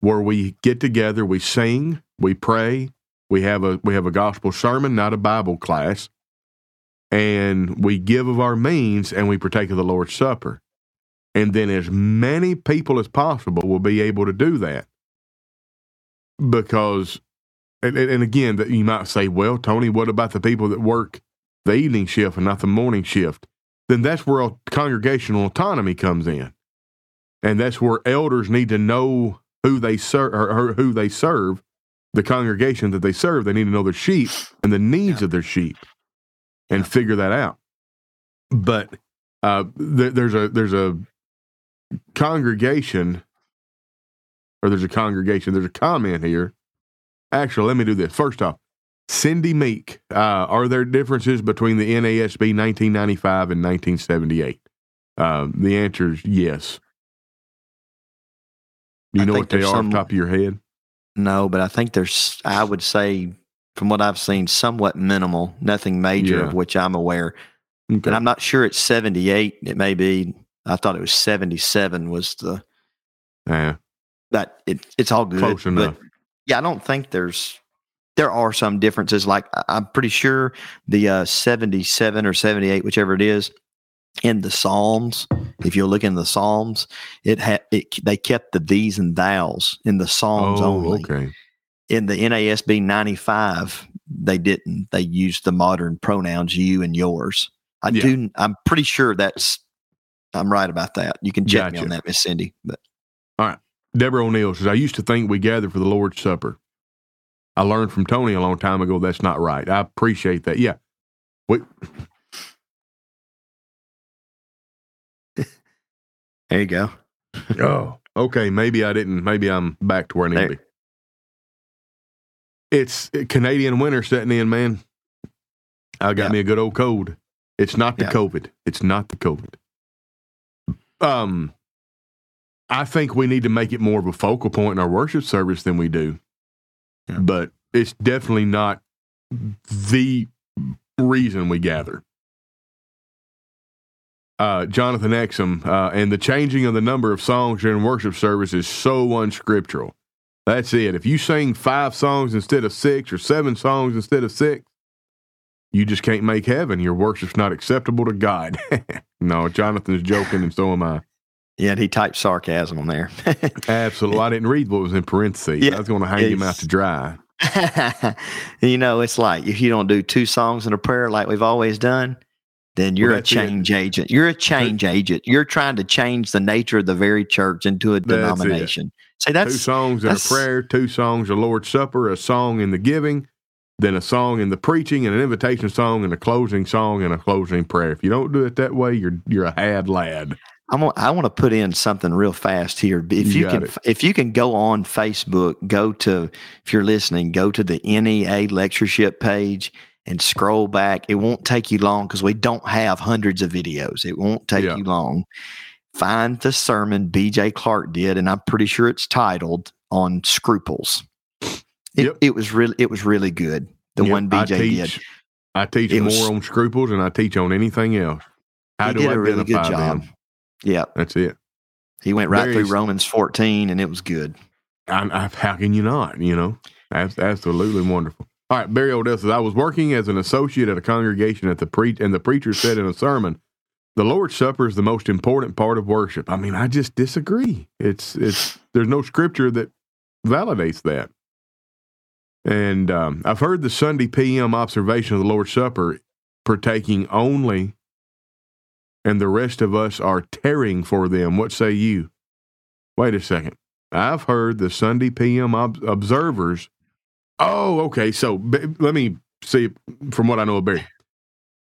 where we get together, we sing, we pray, we have a we have a gospel sermon, not a Bible class, and we give of our means and we partake of the Lord's Supper. And then as many people as possible will be able to do that. Because and, and again, you might say, well, Tony, what about the people that work the evening shift and not the morning shift? Then that's where congregational autonomy comes in. And that's where elders need to know who they serve or, who they serve the congregation that they serve. They need to know their sheep and the needs Yeah. of their sheep, and figure that out. But uh, th- there's a there's a congregation, or there's a congregation. There's a comment here. Actually, let me do this. First off, Cindy Meek. Uh, are there differences between the NASB 1995 and 1978? Um, the answer is yes. You I know what they are off the top of your head? No, but I think there's, I would say, from what I've seen, somewhat minimal, nothing major Yeah. of which I'm aware. Okay. And I'm not sure it's 78. It may be, I thought it was 77 was the, Yeah. that it, it's all good. Close but enough. yeah, I don't think there's, there are some differences. Like I'm pretty sure the uh, 77 or 78, whichever it is, in the Psalms, if you look in the Psalms, it had it, they kept the these and thous in the Psalms Oh, only. okay. In the NASB 95, they didn't. They used the modern pronouns you and yours. I Yeah. do. I'm pretty sure that's. I'm right about that. You can check me on that, Miss Cindy. But Deborah O'Neill says, I used to think we gathered for the Lord's Supper. I learned from Tony a long time ago that's not right. I appreciate that. Yeah. We, (laughs) There you go. oh, okay. Maybe I didn't. Maybe I'm back to where I need There- to be. It's Canadian winter setting in, man. I got Yeah. me a good old cold. It's not the Yeah. COVID. It's not the COVID. Um, I think we need to make it more of a focal point in our worship service than we do. But it's definitely not the reason we gather. Uh, Jonathan Exum, uh, and the changing of the number of songs during worship service is so unscriptural. That's it. If you sing five songs instead of six or seven songs instead of six, you just can't make heaven. Your worship's not acceptable to God. (laughs) no, Jonathan's joking, and so am I. Yeah, he typed sarcasm on there. (laughs) Absolutely. I didn't read what was in parentheses. Yeah. I was going to hang him out to dry. (laughs) you know, it's like if you don't do two songs and a prayer like we've always done, then you're a that's it. change agent. You're a change agent. You're trying to change the nature of the very church into a That's it. denomination. Two that's songs and a prayer, two songs, a Lord's Supper, a song in the giving, then a song in the preaching, and an invitation song, and a closing song, and a closing prayer. If you don't do it that way, you're you're a had lad. I'm, gonna- I want to put in something real fast here. If You you, can, it. if you can go on Facebook, go to if you're listening, go to the NEA lectureship page and scroll back. It won't take you long because we don't have hundreds of videos. It won't take Yeah. you long. Find the sermon BJ Clark did, and I'm pretty sure it's titled "On Scruples." It, Yep. it was really it was really good. The Yep, one I BJ teach, did. I teach It more was- on scruples than I teach on anything else. How He do did I a really good job. them? Yeah, That's it. he went right Very through Romans 14, and it was good. I, I, how can you not? You know, that's absolutely wonderful. All right, Barry Odell says I was working as an associate at a congregation at the pre and the preacher said in a sermon, "The Lord's Supper is the most important part of worship." I mean, I just disagree. It's it's there's no scripture that validates that. And um, I've heard the Sunday PM observation of the Lord's Supper partaking only, and the rest of us are tarrying for them. What say you? Wait a second. I've heard the Sunday PM ob- observers. Oh, okay. So b- let me see from what I know of Barry.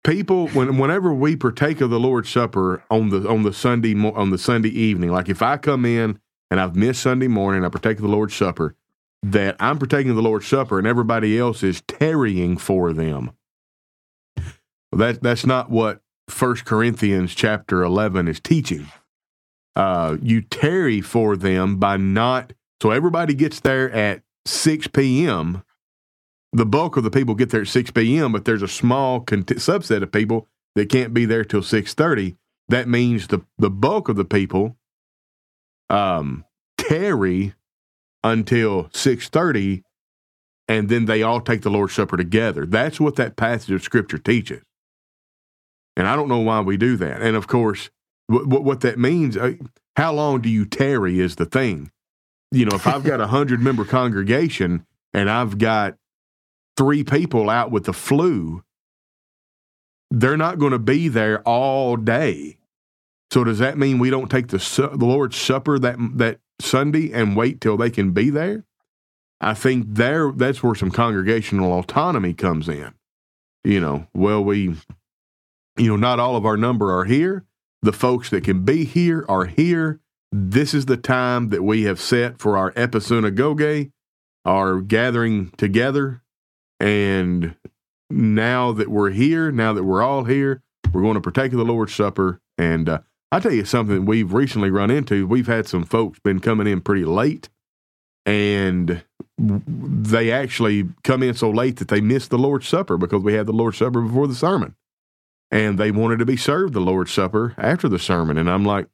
People, when whenever we partake of the Lord's Supper on the on the Sunday mo- on the Sunday evening, like if I come in and I've missed Sunday morning, I partake of the Lord's Supper. That I'm partaking of the Lord's Supper and everybody else is tarrying for them. That that's not what First Corinthians chapter eleven is teaching uh, you tarry for them by not. So everybody gets there at 6 p.m. The bulk of the people get there at 6 p.m., but there's a small cont- subset of people that can't be there till 6:30. That means the the bulk of the people um, tarry until 6:30, and then they all take the Lord's Supper together. That's what that passage of Scripture teaches. And I don't know why we do that. And of course, what, what, what that means, uh, how long do you tarry is the thing. You know, if I've got a (laughs) hundred member congregation and I've got three people out with the flu, they're not going to be there all day. So does that mean we don't take the su- the Lord's Supper that that Sunday and wait till they can be there? I think there that's where some congregational autonomy comes in. You know, well we you know, not all of our number are here. The folks that can be here are here. This is the time that we have set for our Episynagoge, our gathering together. And now that we're here, now that we're all here, we're going to partake of the Lord's Supper. And uh, I tell you something we've recently run into. We've had some folks been coming in pretty late, and they actually come in so late that they missed the Lord's Supper because we had the Lord's Supper before the sermon and they wanted to be served the Lord's Supper after the sermon. And I'm like,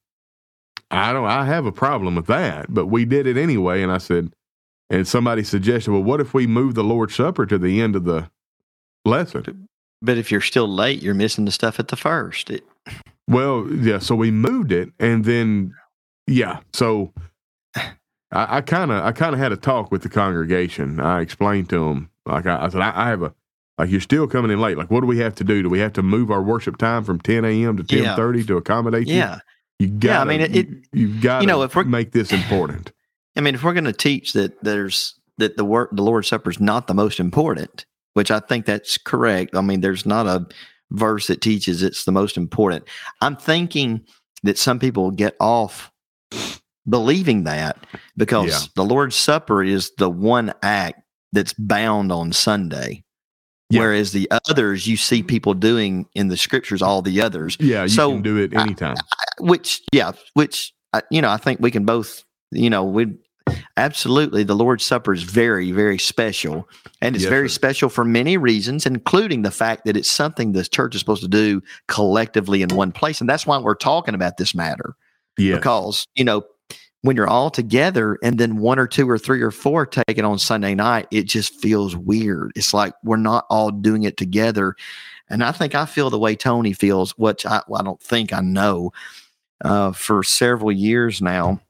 I don't, I have a problem with that, but we did it anyway. And I said, and somebody suggested, well, what if we move the Lord's Supper to the end of the lesson? But if you're still late, you're missing the stuff at the first. It, Well, yeah. So we moved it, and then, yeah. So I kind of, I kind of had a talk with the congregation. I explained to them, like I, I said, I, I have a, like you're still coming in late. Like, what do we have to do? Do we have to move our worship time from 10 a.m. to Yeah. 10:30 to accommodate you? yeah. You got. Yeah, I mean, it- you, have got you know, if we're- make this important. I mean, if we're going to teach that there's that the work the Lord's Supper is not the most important, which I think that's correct. I mean, there's not a verse that teaches it's the most important. I'm thinking that some people get off believing that because Yeah. the Lord's Supper is the one act that's bound on Sunday. Yeah. Whereas the others you see people doing in the scriptures, all the others, Yeah, you So, can do it I- anytime. which yeah which uh, you know i think we can both you know we absolutely the lord's supper is very very special and it's Yes, very sir. special for many reasons including the fact that it's something the church is supposed to do collectively in one place and that's why we're talking about this matter yeah. because you know when you're all together and then one or two or three or four take it on sunday night it just feels weird. It's like we're not all doing it together. And i think i feel the way tony feels which i, I don't think i know uh, for several years now.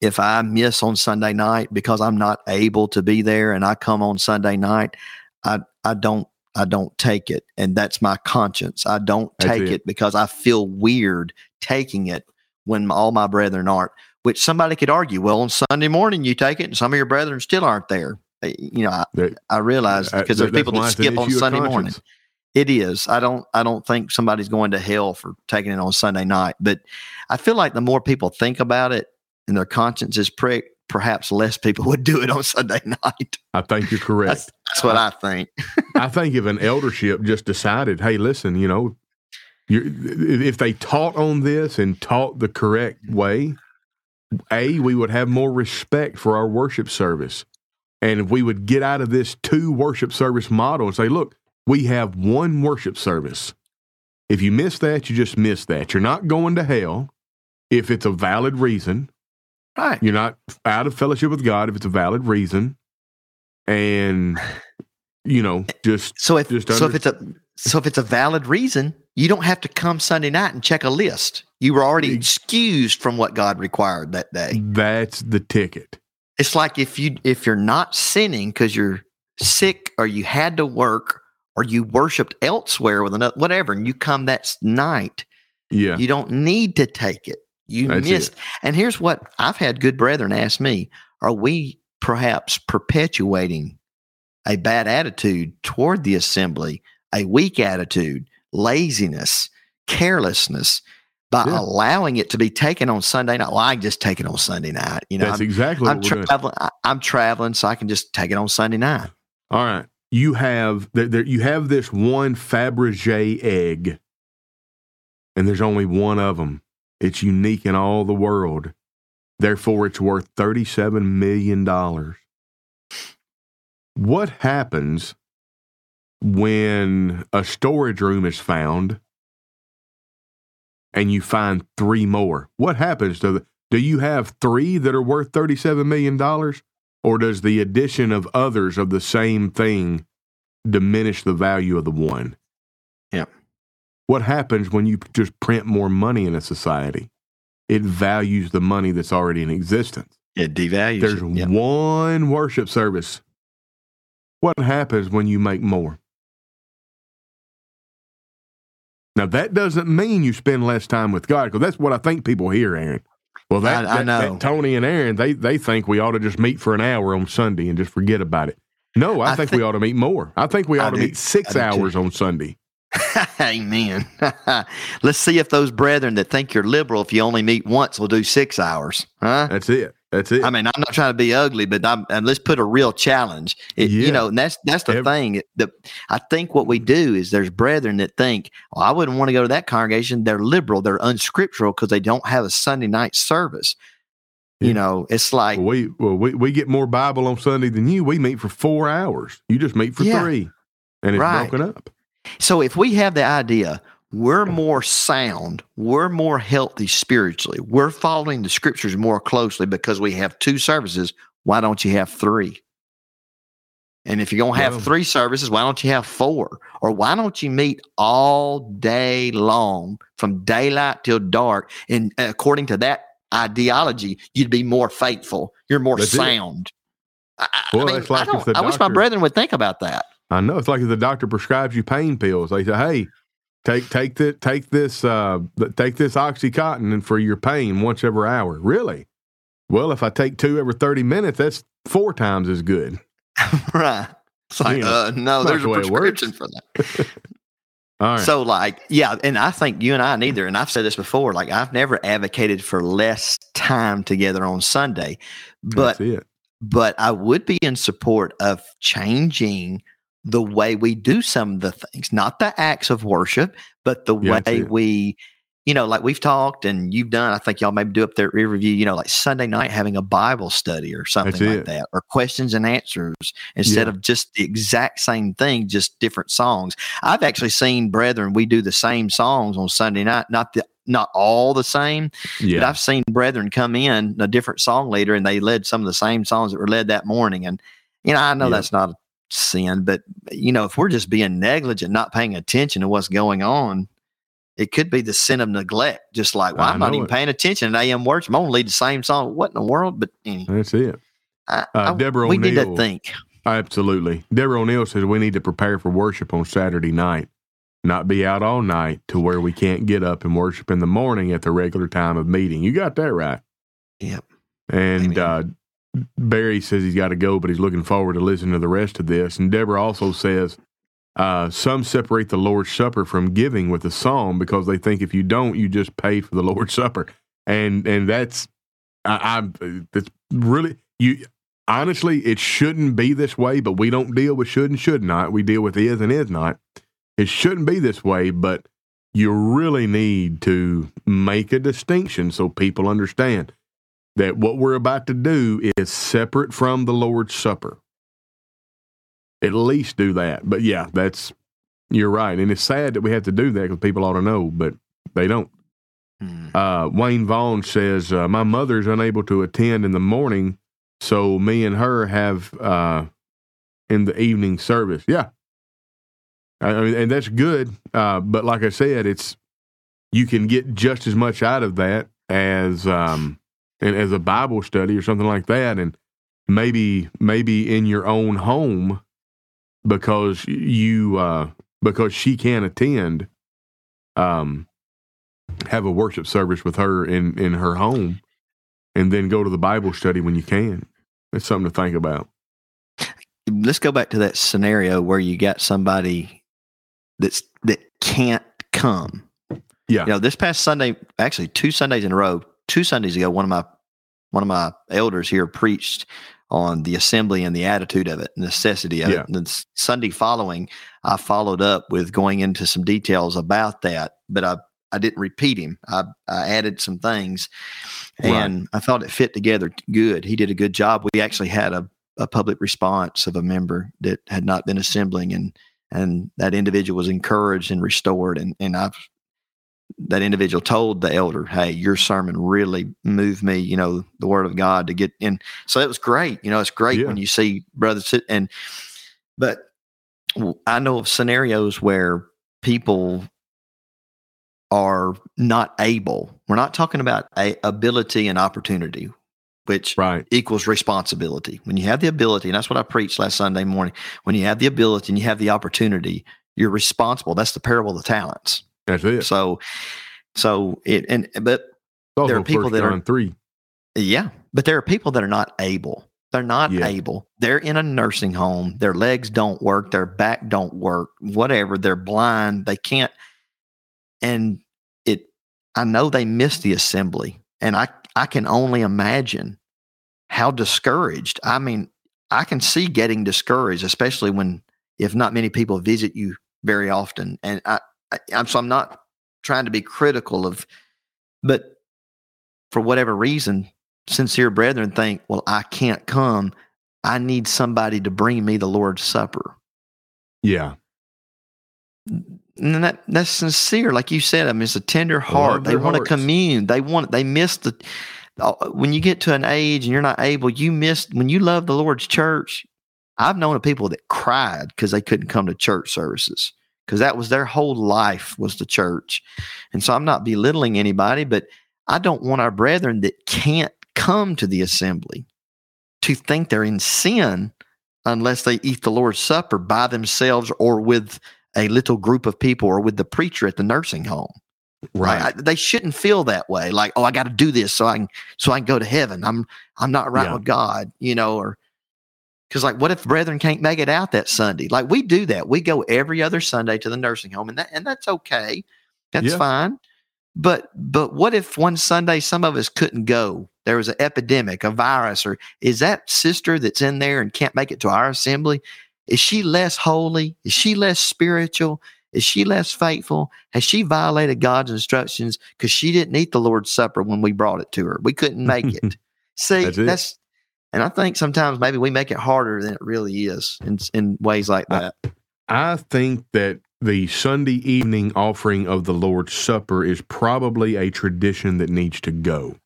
If i miss on sunday night because i'm not able to be there and i come on sunday night i i don't i don't take it. And that's my conscience. I don't take it. it because i feel weird taking it when all my brethren aren't which somebody could argue well on sunday morning you take it and some of your brethren still aren't there Uh, you know i, That- I realize Uh, because there's that's people that skip on sunday morning it is. I don't. I don't think somebody's going to hell for taking it on Sunday night. But I feel like the more people think about it and their conscience is pricked, perhaps less people (laughs) would do it on Sunday night. I think you're correct. That's what I think. I think if an eldership just decided, hey, listen, you know, you're, if they taught on this and taught the correct way, A, we would have more respect for our worship service. And if we would get out of this two worship service model and say, look, we have one worship service. If you miss that, you just miss that. You're not going to hell if it's a valid reason. Right. You're not out of fellowship with God if it's a valid reason. And, you know, just So if Just so if it's a so if it's a valid reason, you don't have to come Sunday night and check a list. You were already excused from what God required that day. that's the ticket. It's like if you if you're not sinning because you're sick or you had to work or you worshipped elsewhere with another whatever, and you come that night, Yeah. you don't need to take it. You That's missed. And here's what I've had good brethren ask me: Are we perhaps perpetuating a bad attitude toward the assembly, a weak attitude, laziness, carelessness? By Yeah. allowing it to be taken on Sunday night, well, I can just take it on Sunday night. You know, That's I'm- exactly what I'm doing. traveling. I'm traveling, so I can just take it on Sunday night. All right. You have there, there, you have this one Fabergé egg, and there's only one of them. It's unique in all the world. Therefore, it's worth thirty-seven million dollars. What happens when a storage room is found and you find three more? What happens to the? Do you have three that are worth thirty-seven million dollars? or does the addition of others of the same thing diminish the value of the one? Yeah. What happens when you just print more money in a society? It values the money that's already in existence. It devalues. There's it. Yeah. one worship service. What happens when you make more? Now that doesn't mean you spend less time with God, because that's what I think people hear, Aaron. Well, that, I- I that- know. that Tony and Aaron, they they think we ought to just meet for an hour on Sunday and just forget about it. No, I, I think, think- we ought to meet more. I think we ought to do- meet six do too. hours on Sunday. (laughs) Amen. (laughs) Let's see if those brethren that think you're liberal, if you only meet once, will do six hours. Huh? That's it. That's it. I mean, I'm not trying to be ugly, but I'm, and let's put a real challenge. It, Yeah. You know, and that's that's the Ev- thing. The, I think what we do is there's brethren that think, well, I wouldn't want to go to that congregation. They're liberal. They're unscriptural because they don't have a Sunday night service. Yeah. You know, it's like well, we well we, we get more Bible on Sunday than you. We meet for four hours. You just meet for Yeah. three, and it's Right. broken up. So if we have the idea we're more sound, we're more healthy spiritually, we're following the scriptures more closely because we have two services, why don't you have three? And if you're going to have three services, why don't you have four? Or why don't you meet all day long from daylight till dark? And uh, according to that ideology, you'd be more faithful. You're more That's sound. I, I mean, like I, if I wish my brethren would think about that. I know it's like if the doctor prescribes you pain pills. They say, "Hey, take take this take this uh take this oxycontin and for your pain once every hour." Really? Well, if I take two every 30 minutes, that's four times as good. (laughs) right. It's like, You know, uh, no, there's a way it works. prescription for that. (laughs) All right. So, like, yeah, and I think you and I neither, and I've said this before, like, I've never advocated for less time together on Sunday, but but I would be in support of changing the way we do some of the things, not the acts of worship, but the Yeah, way we, you know, like we've talked and you've done. I think y'all maybe do up there at Riverview, you know, like Sunday night having a Bible study or something like that, or questions and answers instead Yeah. of just the exact same thing, just different songs. I've actually seen brethren, we do the same songs on Sunday night, not the not all the same, but I've seen brethren come in a different song leader and they led some of the same songs that were led that morning. And, you know, I know Yeah. that's not a sin, but, you know, if we're just being negligent, not paying attention to what's going on, it could be the sin of neglect. Just like, well, I I'm not even it. paying attention to AM worship. I'm going to lead the same song. What in the world? But anyway, That's it. I, Uh, I- Deborah we need to think. Absolutely. Deborah O'Neill says we need to prepare for worship on Saturday night, not be out all night to where we can't get up and worship in the morning at the regular time of meeting. You got that right. Yep. And uh, Barry says he's got to go, but he's looking forward to listening to the rest of this. And Deborah also says uh, some separate the Lord's Supper from giving with a psalm because they think if you don't, you just pay for the (laughs) Lord's Supper. And and that's I, I'm that's really you. Honestly, it shouldn't be this way, but we don't deal with should and should not. We deal with is and is not. It shouldn't be this way, but you really need to make a distinction so people understand that what we're about to do is separate from the Lord's Supper. At least do that. But yeah, that's you're right, and it's sad that we have to do that because people ought to know, but they don't. Hmm. Uh, Wayne Vaughn says uh, my mother's unable to attend in the morning, so me and her have uh, in the evening service. Yeah, I I mean, and that's good. Uh, but like I said, it's you can get just as much out of that as um, and as a Bible study or something like that, and maybe maybe in your own home because you uh, because she can't attend. Um, have a worship service with her in in her home, and then go to the Bible study when you can. It's something to think about. let's go back to that scenario where you got somebody that's that can't come. Yeah. You know, this past Sunday, actually two Sundays in a row, two Sundays ago, one of my one of my elders here preached on the assembly and the attitude of it, necessity of Yeah. it. And Sunday following, I followed up with going into some details about that, but I I didn't repeat him. I, I added some things, Right. and I thought it fit together good. He did a good job. We actually had a a public response of a member that had not been assembling and and that individual was encouraged and restored and and I've that individual told the elder, "Hey, your sermon really moved me. You know, the Word of God to get in." So it was great. You know, it's great Yeah. when you see brothers sit and, but I know of scenarios where people are not able. We're not talking about a ability and opportunity, which Right. equals responsibility. When you have the ability, and that's what I preached last Sunday morning. When you have the ability and you have the opportunity, you're responsible. That's the parable of the talents. That's it. So, so it and but there are people that are- three. yeah, but there are people that are not able. They're not Yeah. able. They're in a nursing home. Their legs don't work. Their back don't work. Whatever. They're blind. They can't. And it. I know they missed the assembly, and I I can only imagine how discouraged. I mean, I can see getting discouraged, especially when if not many people visit you very often. And I, I I'm so I'm not trying to be critical of, but for whatever reason, sincere brethren think, well, I can't come. I need somebody to bring me the Lord's Supper. Yeah. And that that's sincere, like you said. I mean, it's a tender heart. They want to commune. They want. They miss the. uh, When you get to an age and you're not able, you miss when you love the Lord's church. I've known of people that cried because they couldn't come to church services because that was their whole life was the church. And so I'm not belittling anybody, but I don't want our brethren that can't come to the assembly to think they're in sin unless they eat the Lord's Supper by themselves or with a little group of people or with the preacher at the nursing home. Right. Like, I- they shouldn't feel that way. Like, oh, I got to do this so I can so I can go to heaven. I'm I'm not right Yeah. with God, you know, or because like, what if brethren can't make it out that Sunday? Like we do that. We go every other Sunday to the nursing home, and that and that's okay. That's Yeah. fine. But but what if one Sunday some of us couldn't go? There was an epidemic, a virus, or is that sister that's in there and can't make it to our assembly? Is she less holy? Is she less spiritual? Is she less faithful? Has she violated God's instructions because she didn't eat the Lord's Supper when we brought it to her? We couldn't make it. (laughs) See, That's that's, it. And I think sometimes maybe we make it harder than it really is in in ways like that. I think that the Sunday evening offering of the Lord's Supper is probably a tradition that needs to go.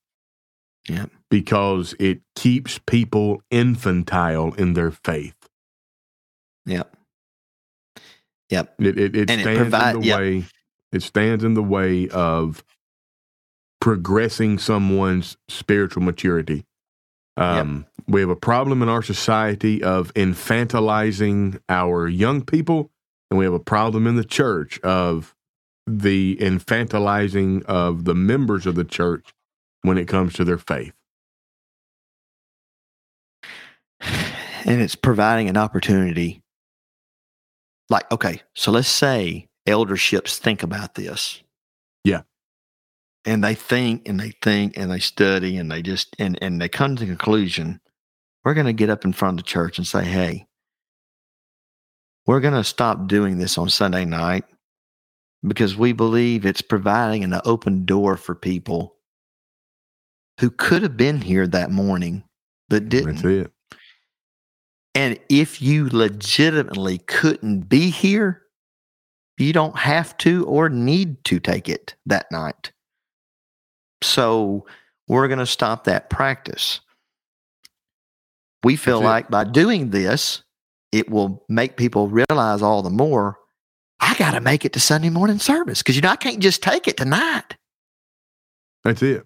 Yeah. Because it keeps people infantile in their faith. Yep. Yep. It it, it And it stands provide- in the yep. way it stands in the way of progressing someone's spiritual maturity. Um, We have a problem in our society of infantilizing our young people, and we have a problem in the church of the infantilizing of the members of the church when it comes to their faith. (sighs) and it's providing an opportunity. Like, okay, so let's say elderships think about this. And they think and they think and they study and they just and, and they come to the conclusion, we're gonna get up in front of the church and say, Hey, we're gonna stop doing this on Sunday night because we believe it's providing an open door for people who could have been here that morning but didn't. And if you legitimately couldn't be here, you don't have to or need to take it that night. So we're going to stop that practice. We feel That's it. like by doing this, it will make people realize all the more I got to make it to Sunday morning service because, you know, I can't just take it tonight. That's it.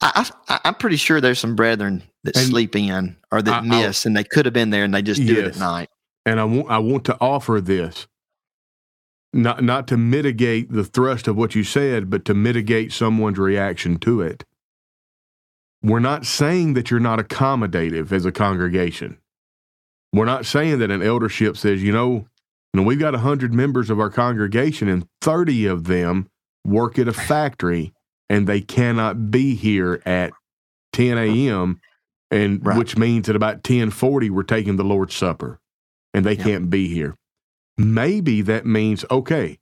I, I, I'm pretty sure there's some brethren that And sleep in or that I- miss and they could have been there and they just do it at night. and I want I want to offer this not not to mitigate the thrust of what you said, but to mitigate someone's reaction to it. We're not saying that you're not accommodative as a congregation. We're not saying that an eldership says, you know, you know we've got 100 members of our congregation and 30 of them work at a factory and they cannot be here at 10 a.m. and Right. which means at about 10:40 we're taking the Lord's Supper and they Yeah. can't be here. Maybe that means okay,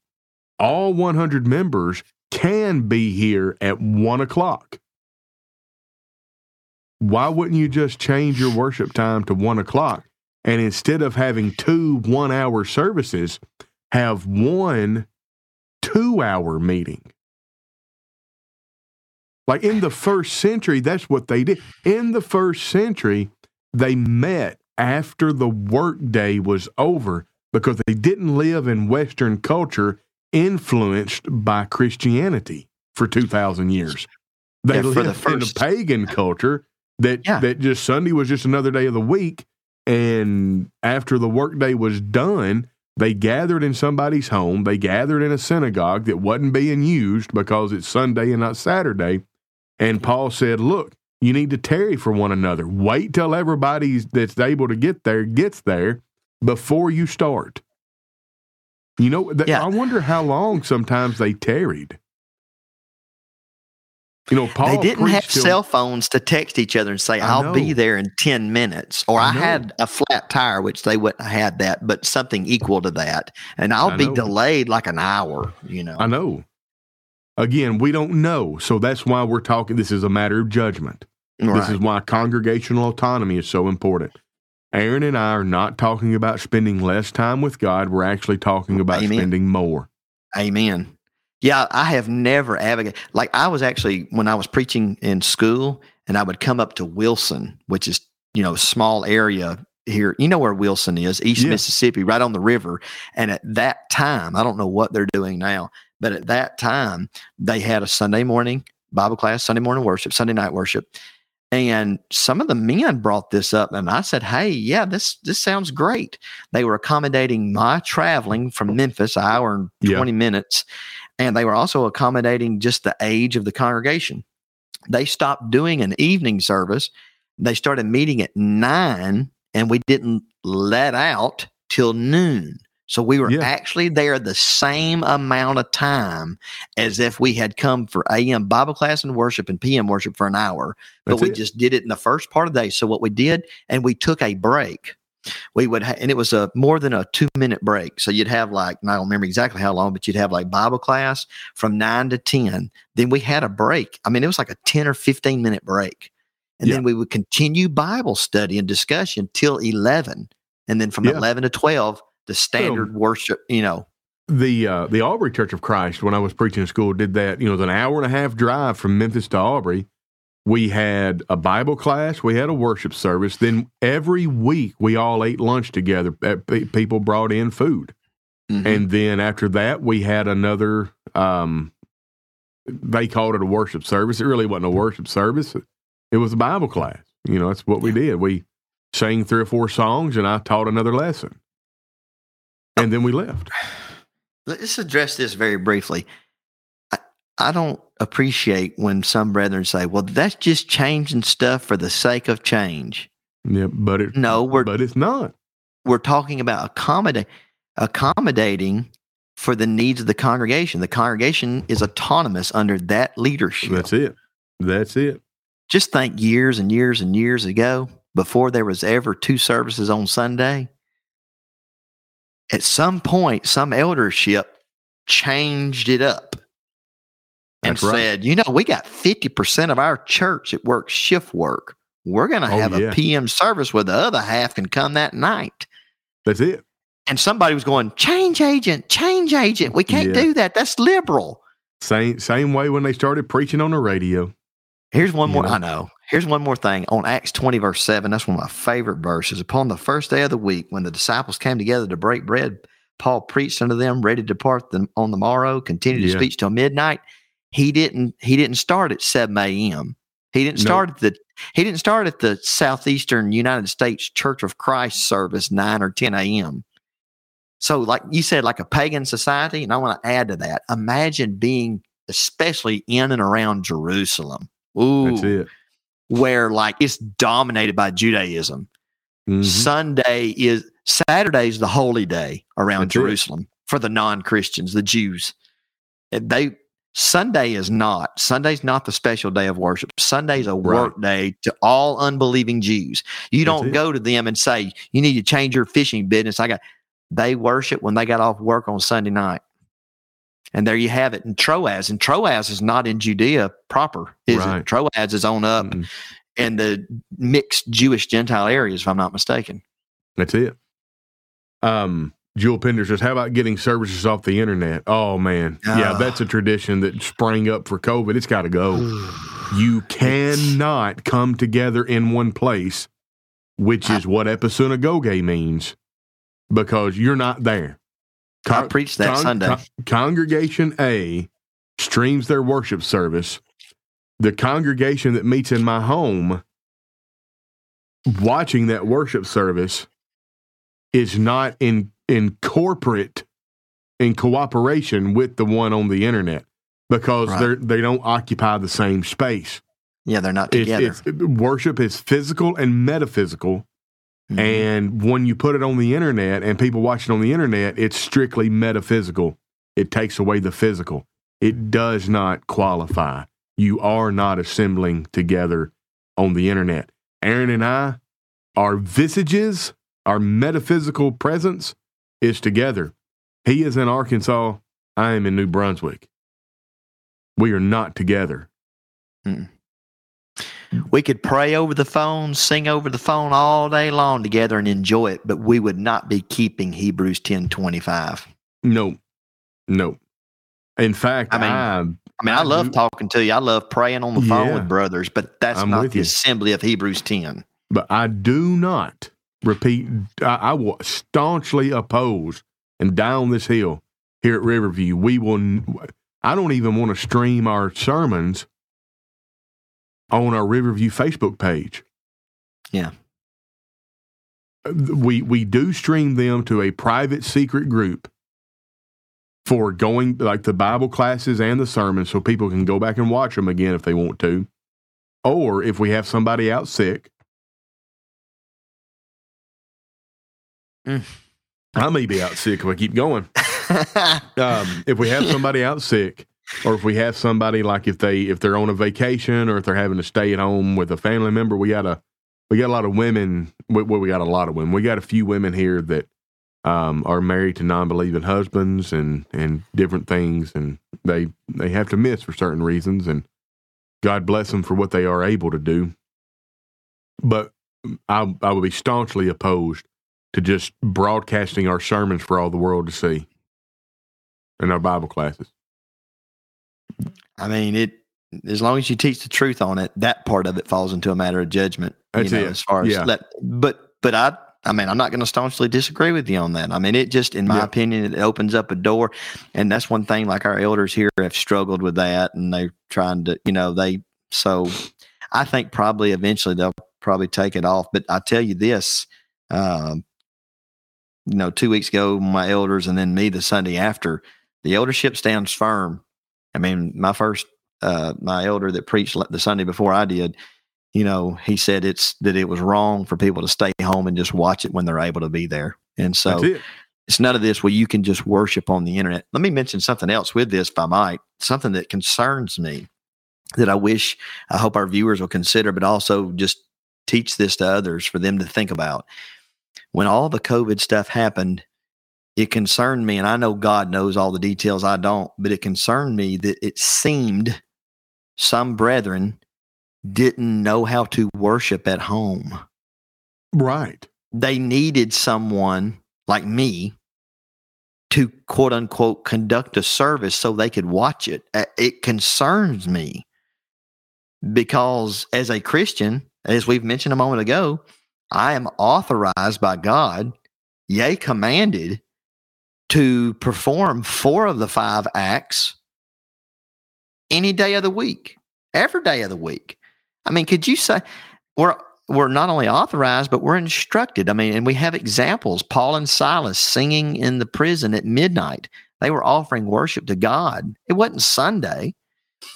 all 100 members can be here at one o'clock. Why wouldn't you just change your worship time to one o'clock and instead of having two one hour services, have one two hour meeting? Like in the first century, that's what they did. In the first century, they met after the workday was over because they didn't live in Western culture influenced by Christianity for 2,000 years. They Yeah, lived the in a pagan culture that, Yeah. that just Sunday was just another day of the week. And after the workday was done, they gathered in somebody's home. They gathered in a synagogue that wasn't being used because it's Sunday and not Saturday. And Paul said, Look, you need to tarry for one another. Wait till everybody that's able to get there gets there before you start. You know, th- Yeah. I wonder how long sometimes they tarried. You know, Paul they didn't have till- cell phones to text each other and say, I'll be there in 10 minutes. Or I I, had a flat tire, which they wouldn't have had that, but something equal to that. And I'll I be know. delayed like an hour, you know. I know. Again, we don't know. So that's why we're talking. This is a matter of judgment. This is why congregational autonomy is so important. Aaron and I are not talking about spending less time with God. We're actually talking about Amen. spending more. Amen. Yeah, I have never advocated. Like I was actually when I was preaching in school, and I would come up to Wilson, which is you know a small area here. You know where Wilson is, East Yeah. Mississippi, right on the river. And at that time, I don't know what they're doing now, but at that time they had a Sunday morning Bible class, Sunday morning worship, Sunday night worship. And some of the men brought this up, and I said, "Hey, yeah, this this sounds great." They were accommodating my traveling from Memphis, an hour and Yeah. twenty minutes, and they were also accommodating just the age of the congregation. They stopped doing an evening service. They started meeting at nine, and we didn't let out till noon. So we were Yeah. actually there the same amount of time as if we had come for AM Bible class and worship and PM worship for an hour, but That's we it. just did it in the first part of the day. So what we did, and we took a break. We would, ha- and it was a more than a two minute break. So you'd have like, and I don't remember exactly how long, but you'd have like Bible class from nine to 10. Then we had a break. I mean, it was like a 10 or 15 minute break. And Yeah. then we would continue Bible study and discussion till 11. And then from Yeah. 11 to 12, the standard worship, you know, the uh, the Aubrey Church of Christ when I was preaching in school did that. You know, it was an hour and a half drive from Memphis to Aubrey. We had a Bible class, we had a worship service. Then every week we all ate lunch together. People brought in food, mhm. and then after that we had another. Um, they called it a worship service. It really wasn't a worship service. It was a Bible class. You know, that's what we did. We sang three or four songs, and I taught another lesson, and then we left. let's address this very briefly. I, I don't appreciate when some brethren say, well, that's just changing stuff for the sake of change. Yeah, but it No, we're but it's not. we're talking about accommodate, accommodating for the needs of the congregation. The congregation is autonomous under that leadership. That's it. That's it. Just think years and years and years ago, before there was ever two services on Sunday, at some point, some eldership changed it up and That's right. said, you know, we got 50% of our church at works shift work. We're going to Oh, have yeah. a PM service where the other half can come that night. That's it. And somebody was going, change agent, change agent. We can't Yeah. do that. That's liberal. Same same way when they started preaching on the radio. Here's one You more. know? I know. Here's one more thing on Acts 20, verse 7. That's one of my favorite verses. Upon the first day of the week, when the disciples came together to break bread, Paul preached unto them, ready to depart them on the morrow, continued his Yeah. speech till midnight. He didn't, he didn't start at 7 a.m. He didn't start at the he didn't start at the Southeastern United States Church of Christ service 9 or 10 a.m. So, like you said, like a pagan society, and I want to add to that. Imagine being especially in and around Jerusalem. Ooh, That's it. Where like it's dominated by Judaism. Mhm. Sunday is Saturday is the holy day around That's it. Jerusalem for the non-Christians, the Jews. They Sunday is not. Sunday's not the special day of worship. Sunday's a Right. work day to all unbelieving Jews. You That's don't it. go to them and say, you need to change your fishing business. I got they worship when they got off work on Sunday night. And there you have it in Troas. And Troas is not in Judea proper, is Right. it? Troas is on up Mm-mm. in the mixed Jewish Gentile areas, if I'm not mistaken. That's it. Um, Jewel Pender says, "How about getting services off the internet?" Oh man, yeah, Ah. that's a tradition that sprang up for COVID. It's got to go. (sighs) You cannot come together in one place, which is what Episunagoge means, because you're not there. I preached that con- Sunday. con- congregation A streams their worship service. The congregation that meets in my home watching that worship service is not in in corporate in cooperation with the one on the internet because Right. they're they don't occupy the same space. yeah, they're not It's, together. it's worship is physical and metaphysical. Mhm. And when you put it on the internet and people watch it on the internet, it's strictly metaphysical. It takes away the physical. It does not qualify. You are not assembling together on the internet. Aaron and I, our visages, our metaphysical presence is together. He is in Arkansas. I am in New Brunswick. We are not together. We could pray over the phone, sing over the phone all day long together and enjoy it, but we would not be keeping Hebrews ten twenty five. No, no. In fact, I mean, I, I mean, I, I love do- talking to you. I love praying on the phone Yeah. with brothers, but that's I'm not the you. assembly of Hebrews 10. but I do not repeat. I, I will staunchly oppose and down this hill here at Riverview. We will, I don't even want to stream our sermons on our Riverview Facebook page. Yeah. We we do stream them to a private secret group for going like the Bible classes and the sermons so people can go back and watch them again if they want to. Or if we have somebody out sick. Mm. I may be out sick if I keep going. (laughs) um, if we have somebody out sick, or if we have somebody like if they if they're on a vacation or if they're having to stay at home with a family member, we got a we got a lot of women. Well, we got a lot of women. We got a few women here that um, are married to non-believing husbands and and different things, and they they have to miss for certain reasons, and God bless them for what they are able to do. But I I would be staunchly opposed to just broadcasting our sermons for all the world to see in our Bible classes. I mean, it as long as you teach the truth on it, that part of it falls into a matter of judgment. That's you know, it. as far as Yeah. let, but but I I mean, I'm not going to staunchly disagree with you on that. I mean, it just, in my Yeah. opinion, it opens up a door, and that's one thing. Like our elders here have struggled with that, and they're trying to, you know, they. So, I think probably eventually they'll probably take it off. But I tell you this, um, you know, two weeks ago, my elders, and then me the Sunday after, the eldership stands firm. I mean, my first, uh, my elder that preached the Sunday before I did, you know, he said it's that it was wrong for people to stay home and just watch it when they're able to be there. And so it. it's none of this where you can just worship on the internet. Let me mention something else with this, if I might, something that concerns me that I wish, I hope our viewers will consider, but also just teach this to others for them to think about. When all the COVID stuff happened, it concerned me, and I know God knows all the details, I don't, but it concerned me that it seemed some brethren didn't know how to worship at home Right. they needed someone like me to quote unquote conduct a service so they could watch it. It concerns me because as a Christian, as we've mentioned a moment ago, I am authorized by God, yea, commanded to perform four of the five acts any day of the week, every day of the week. I mean, could you say we're we're not only authorized, but we're instructed. I mean, and we have examples. Paul and Silas singing in the prison at midnight. They were offering worship to God. It wasn't Sunday.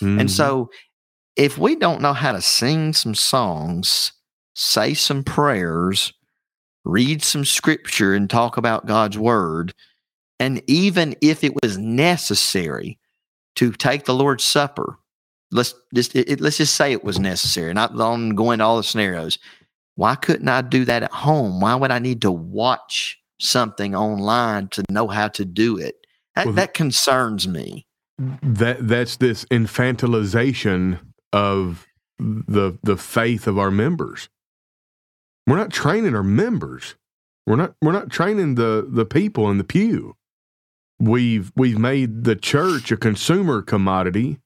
Mhm. And so if we don't know how to sing some songs, say some prayers, read some scripture and talk about God's word, and even if it was necessary to take the Lord's Supper, let's just it, it- let's just say it was necessary, not on going to all the scenarios. Why couldn't I do that at home? Why would I need to watch something online to know how to do it? That, Well, that concerns me. that that's this infantilization of the the faith of our members. We're not training our members. We're not we're not training the the people in the pew. We've we've made the church a consumer commodity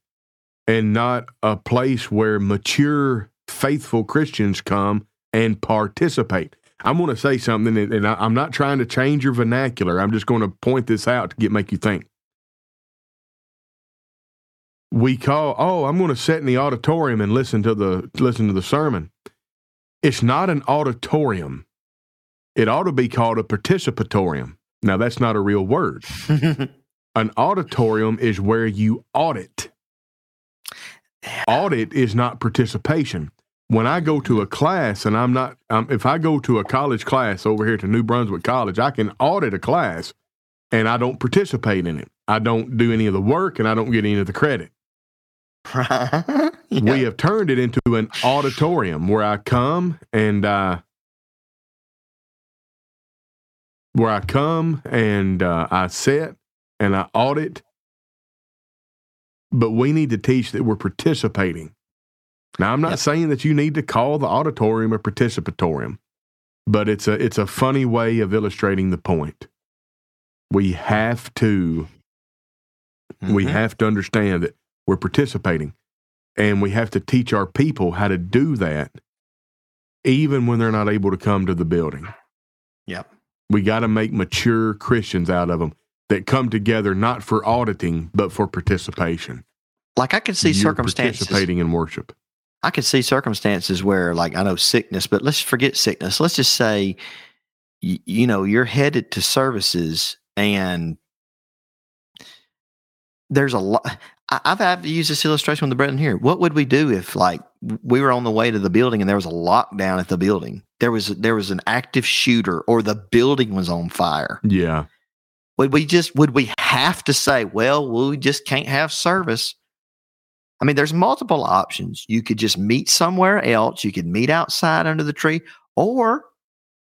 and not a place where mature faithful Christians come and participate. I'm going to say something, and I'm not trying to change your vernacular. I'm just going to point this out to get make you think we call oh i'm going to sit in the auditorium and listen to the listen to the sermon it's not an auditorium it ought to be called a participatorium now that's not a real word. (laughs) An auditorium is where you audit. Audit is not participation. When i go to a class and i'm not um, if i go to a college class over here to new brunswick college i can audit a class and i don't participate in it. I don't do any of the work and i don't get any of the credit. (laughs) Yeah. we have turned it into an auditorium where I come and uh, where I come and uh, I sit and I audit. But we need to teach that we're participating. Now, I'm not Yep. saying that you need to call the auditorium a participatorium, but it's a it's a funny way of illustrating the point. We have to we Mhm. have to understand that we're participating and we have to teach our people how to do that even when they're not able to come to the building Yep. We got to make mature christians out of them that come together not for auditing but for participation Like I could see You're circumstances. participating in worship I could see circumstances where, like, I know sickness, but let's forget sickness. Let's just say, you, you know, you're headed to services and there's a lot. I've had to use this illustration with the brethren here. What would we do if, like, we were on the way to the building and there was a lockdown at the building? There was there was an active shooter, or the building was on fire. Yeah. Would we just would we have to say, well, we just can't have service? I mean, there's multiple options. You could just meet somewhere else. You could meet outside under the tree, or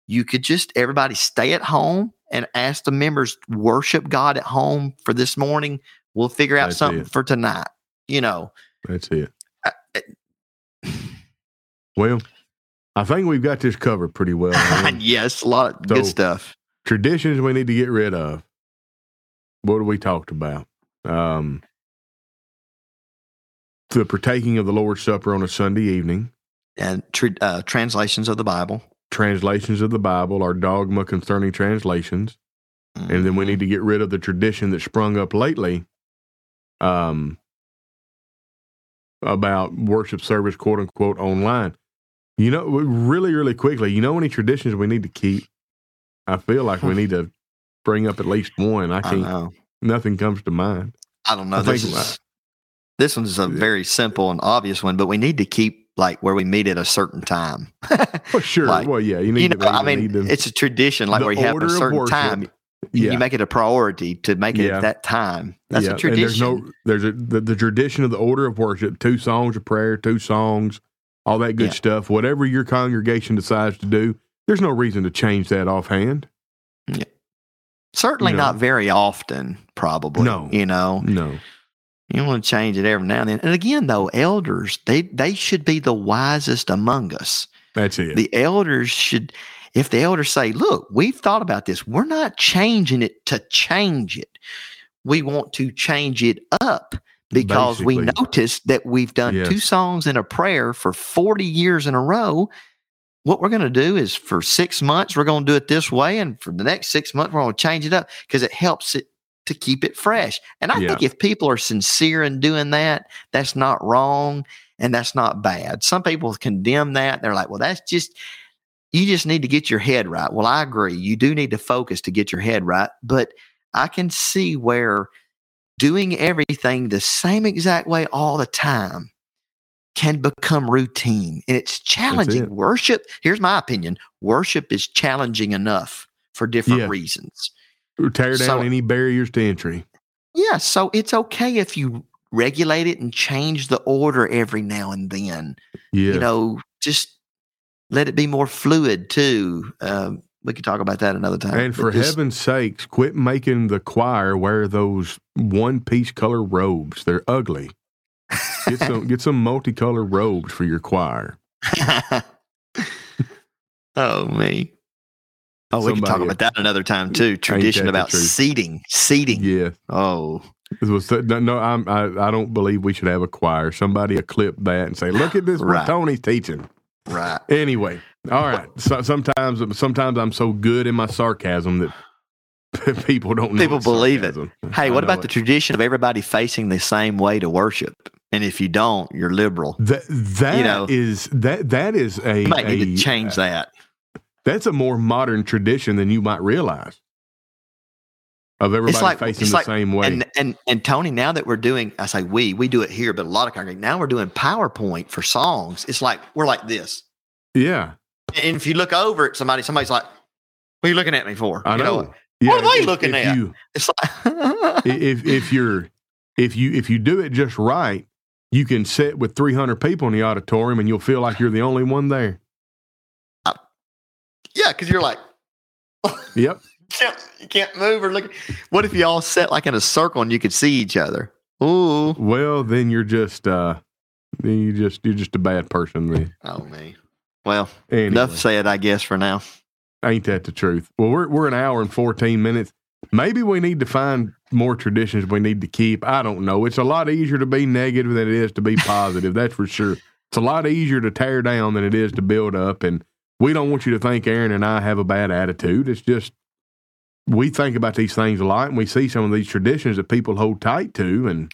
you could just everybody stay at home and ask the members worship God at home for this morning. We'll figure out That's something for tonight. You know, That's it. Uh, uh, Well, I think we've got this covered pretty well. (laughs) Yes, a lot of good stuff. Traditions we need to get rid of. What have we talked about? Um, the partaking of the Lord's Supper on a Sunday evening, And tr- uh, translations of the Bible. translations of the Bible, our dogma concerning translations, and then we need to get rid of the tradition that sprung up lately um, about worship service, quote unquote, online. You know, really, really quickly, you know any traditions we need to keep? I feel like we hmm. need to bring up at least one. I I can't, know. nothing comes to mind. I don't know. I this, is, this one's a very simple and obvious one, but we need to keep like where we meet at a certain time. Well, sure. (laughs) Like, well, yeah, you need you to. know, I mean, to- it's a tradition, like where you have a certain time. yeah, You make it a priority to make it Yeah. at that time. That's yeah, a tradition. And there's no, there's a the, the tradition of the order of worship: two songs of prayer, two songs, all that good Yeah. stuff. Whatever your congregation decides to do, there's no reason to change that offhand. Yeah. Certainly not very often, probably. No. You know, No, you want to change it every now and then. And again, though, elders, they, they should be the wisest among us. that's it. The elders should, if the elders say, look, we've thought about this, we're not changing it to change it. We want to change it up because we noticed that we've done Yes. two songs and a prayer for 40 years in a row. What we're going to do is for six months, we're going to do it this way. And for the next six months, we're going to change it up because it helps it to keep it fresh. And I Yeah. think if people are sincere in doing that, that's not wrong and that's not bad. Some people condemn that. They're like, well, that's just, you just need to get your head right. Well, I agree. You do need to focus to get your head right. But I can see where doing everything the same exact way all the time can become routine and it's challenging. it. Worship, here's my opinion worship is challenging enough for different Yeah. reasons. Tear down So- any barriers to entry. Yeah, so it's okay if you regulate it and change the order every now and then. Yeah, You know, just let it be more fluid too. Um, we could talk about that another time. and for just- heaven's sakes, quit making the choir wear those one piece color robes. They're ugly. Get (laughs) some get some multicolored robes for your choir. (laughs) oh me. Oh, we can talk Somebody- about that another time too. Tradition about seating, seating. Yeah, Oh, was no, no I'm, I I don't believe we should have a choir. Somebody clip that and say, "Look at this, what Tony's teaching." right. Anyway, all right. So, sometimes sometimes I'm so good in my sarcasm that (laughs) people don't People believe it. Hey, I what about it. the tradition of everybody facing the same way to worship? And if you don't, you're liberal. that that you know? is- that that is a, You might need to change uh, that. That's a more modern tradition than you might realize. Of everybody like- facing it's the like- same way. And and and Tony, now that we're doing, I say we, we do it here, but a lot of congregations now we're doing PowerPoint for songs. It's like we're like this, yeah, and if you look over at somebody, somebody's like, "What are you looking at me for?" I You know. What Yeah, are they if- looking if at? You, It's like, (laughs) if if you're if you if you do it just right, you can sit with 300 people in the auditorium and you'll feel like you're the only one there. yeah, because you're like, (laughs) Yep. you can't, you can't move or look. What if you all sat like in a circle and you could see each other? Ooh, Well, then you're just uh then you just you're just a bad person then. oh me. Well, Anyway, enough said, I guess for now. ain't that the truth? Well, we're we're an hour and 14 minutes. Maybe we need to find more traditions we need to keep. I don't know. It's a lot easier to be negative than it is to be positive. that's for sure. It's a lot easier to tear down than it is to build up. And we don't want you to think Aaron and I have a bad attitude. It's just we think about these things a lot and we see some of these traditions that people hold tight to. And,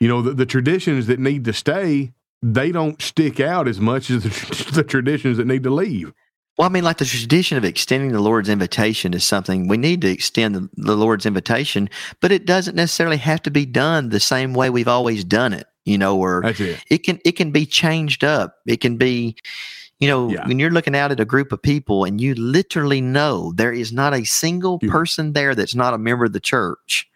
you know, the, the traditions that need to stay, they don't stick out as much as the, (laughs) the traditions that need to leave. Well, I mean, like the tradition of extending the Lord's invitation is something we need to extend the, the, Lord's invitation, but it doesn't necessarily have to be done the same way we've always done it. You know, or it. it. can it can be changed up. It can be, you know, yeah. when you're looking out at a group of people and you literally know there is not a single person there that's not a member of the church.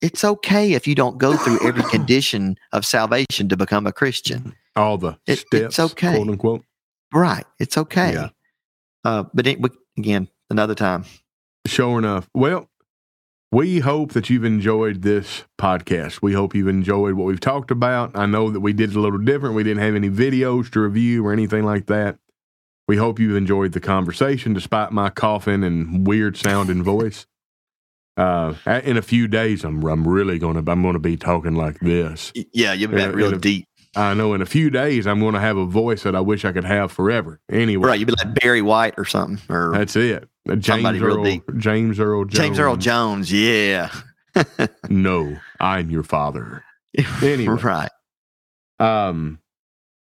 It's okay if you don't go through every (laughs) condition of salvation to become a Christian. All the it, steps, it's okay, quote unquote. Right, it's okay. Yeah. Uh, but it, again, another time. Sure enough. Well, we hope that you've enjoyed this podcast. We hope you've enjoyed what we've talked about. I know that we did it a little different. We didn't have any videos to review or anything like that. We hope you've enjoyed the conversation despite my coughing and weird sounding voice. Uh, in a few days, I'm I'm really gonna I'm gonna be talking like this. Yeah, you've been real deep. I know in a few days I'm going to have a voice that I wish I could have forever. Anyway, right? You'd be like Barry White or something, or that's it. James Earl, James Earl Jones. James Earl Jones. Yeah. (laughs) no, I'm your father. Anyway, right. Um,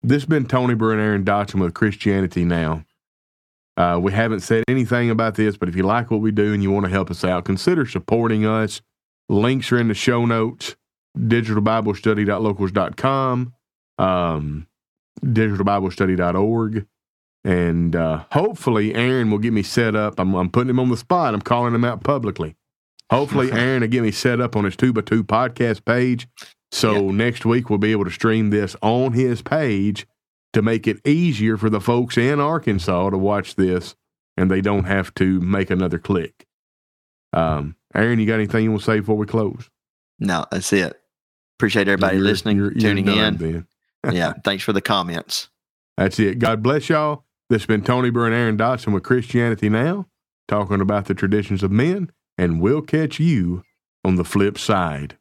this has been Tony Brewer and Aaron Dotson with Christianity Now. Uh, we haven't said anything about this, but if you like what we do and you want to help us out, consider supporting us. Links are in the show notes. Digitalbiblestudy.locals.com um, digitalbiblestudy.org. And uh, hopefully, Aaron will get me set up. I'm, I'm putting him on the spot. I'm calling him out publicly. Hopefully, (laughs) Aaron will get me set up on his two by two podcast page. So yep. next week, we'll be able to stream this on his page to make it easier for the folks in Arkansas to watch this and they don't have to make another click. Um, Aaron, you got anything you want to say before we close? No, that's it. Appreciate everybody you're, listening, you're, tuning you're in. Then (laughs) yeah. (laughs) Thanks for the comments. That's it. God bless y'all. This has been Tony Burr and Aaron Dotson with Christianity Now, talking about the traditions of men, and we'll catch you on the flip side.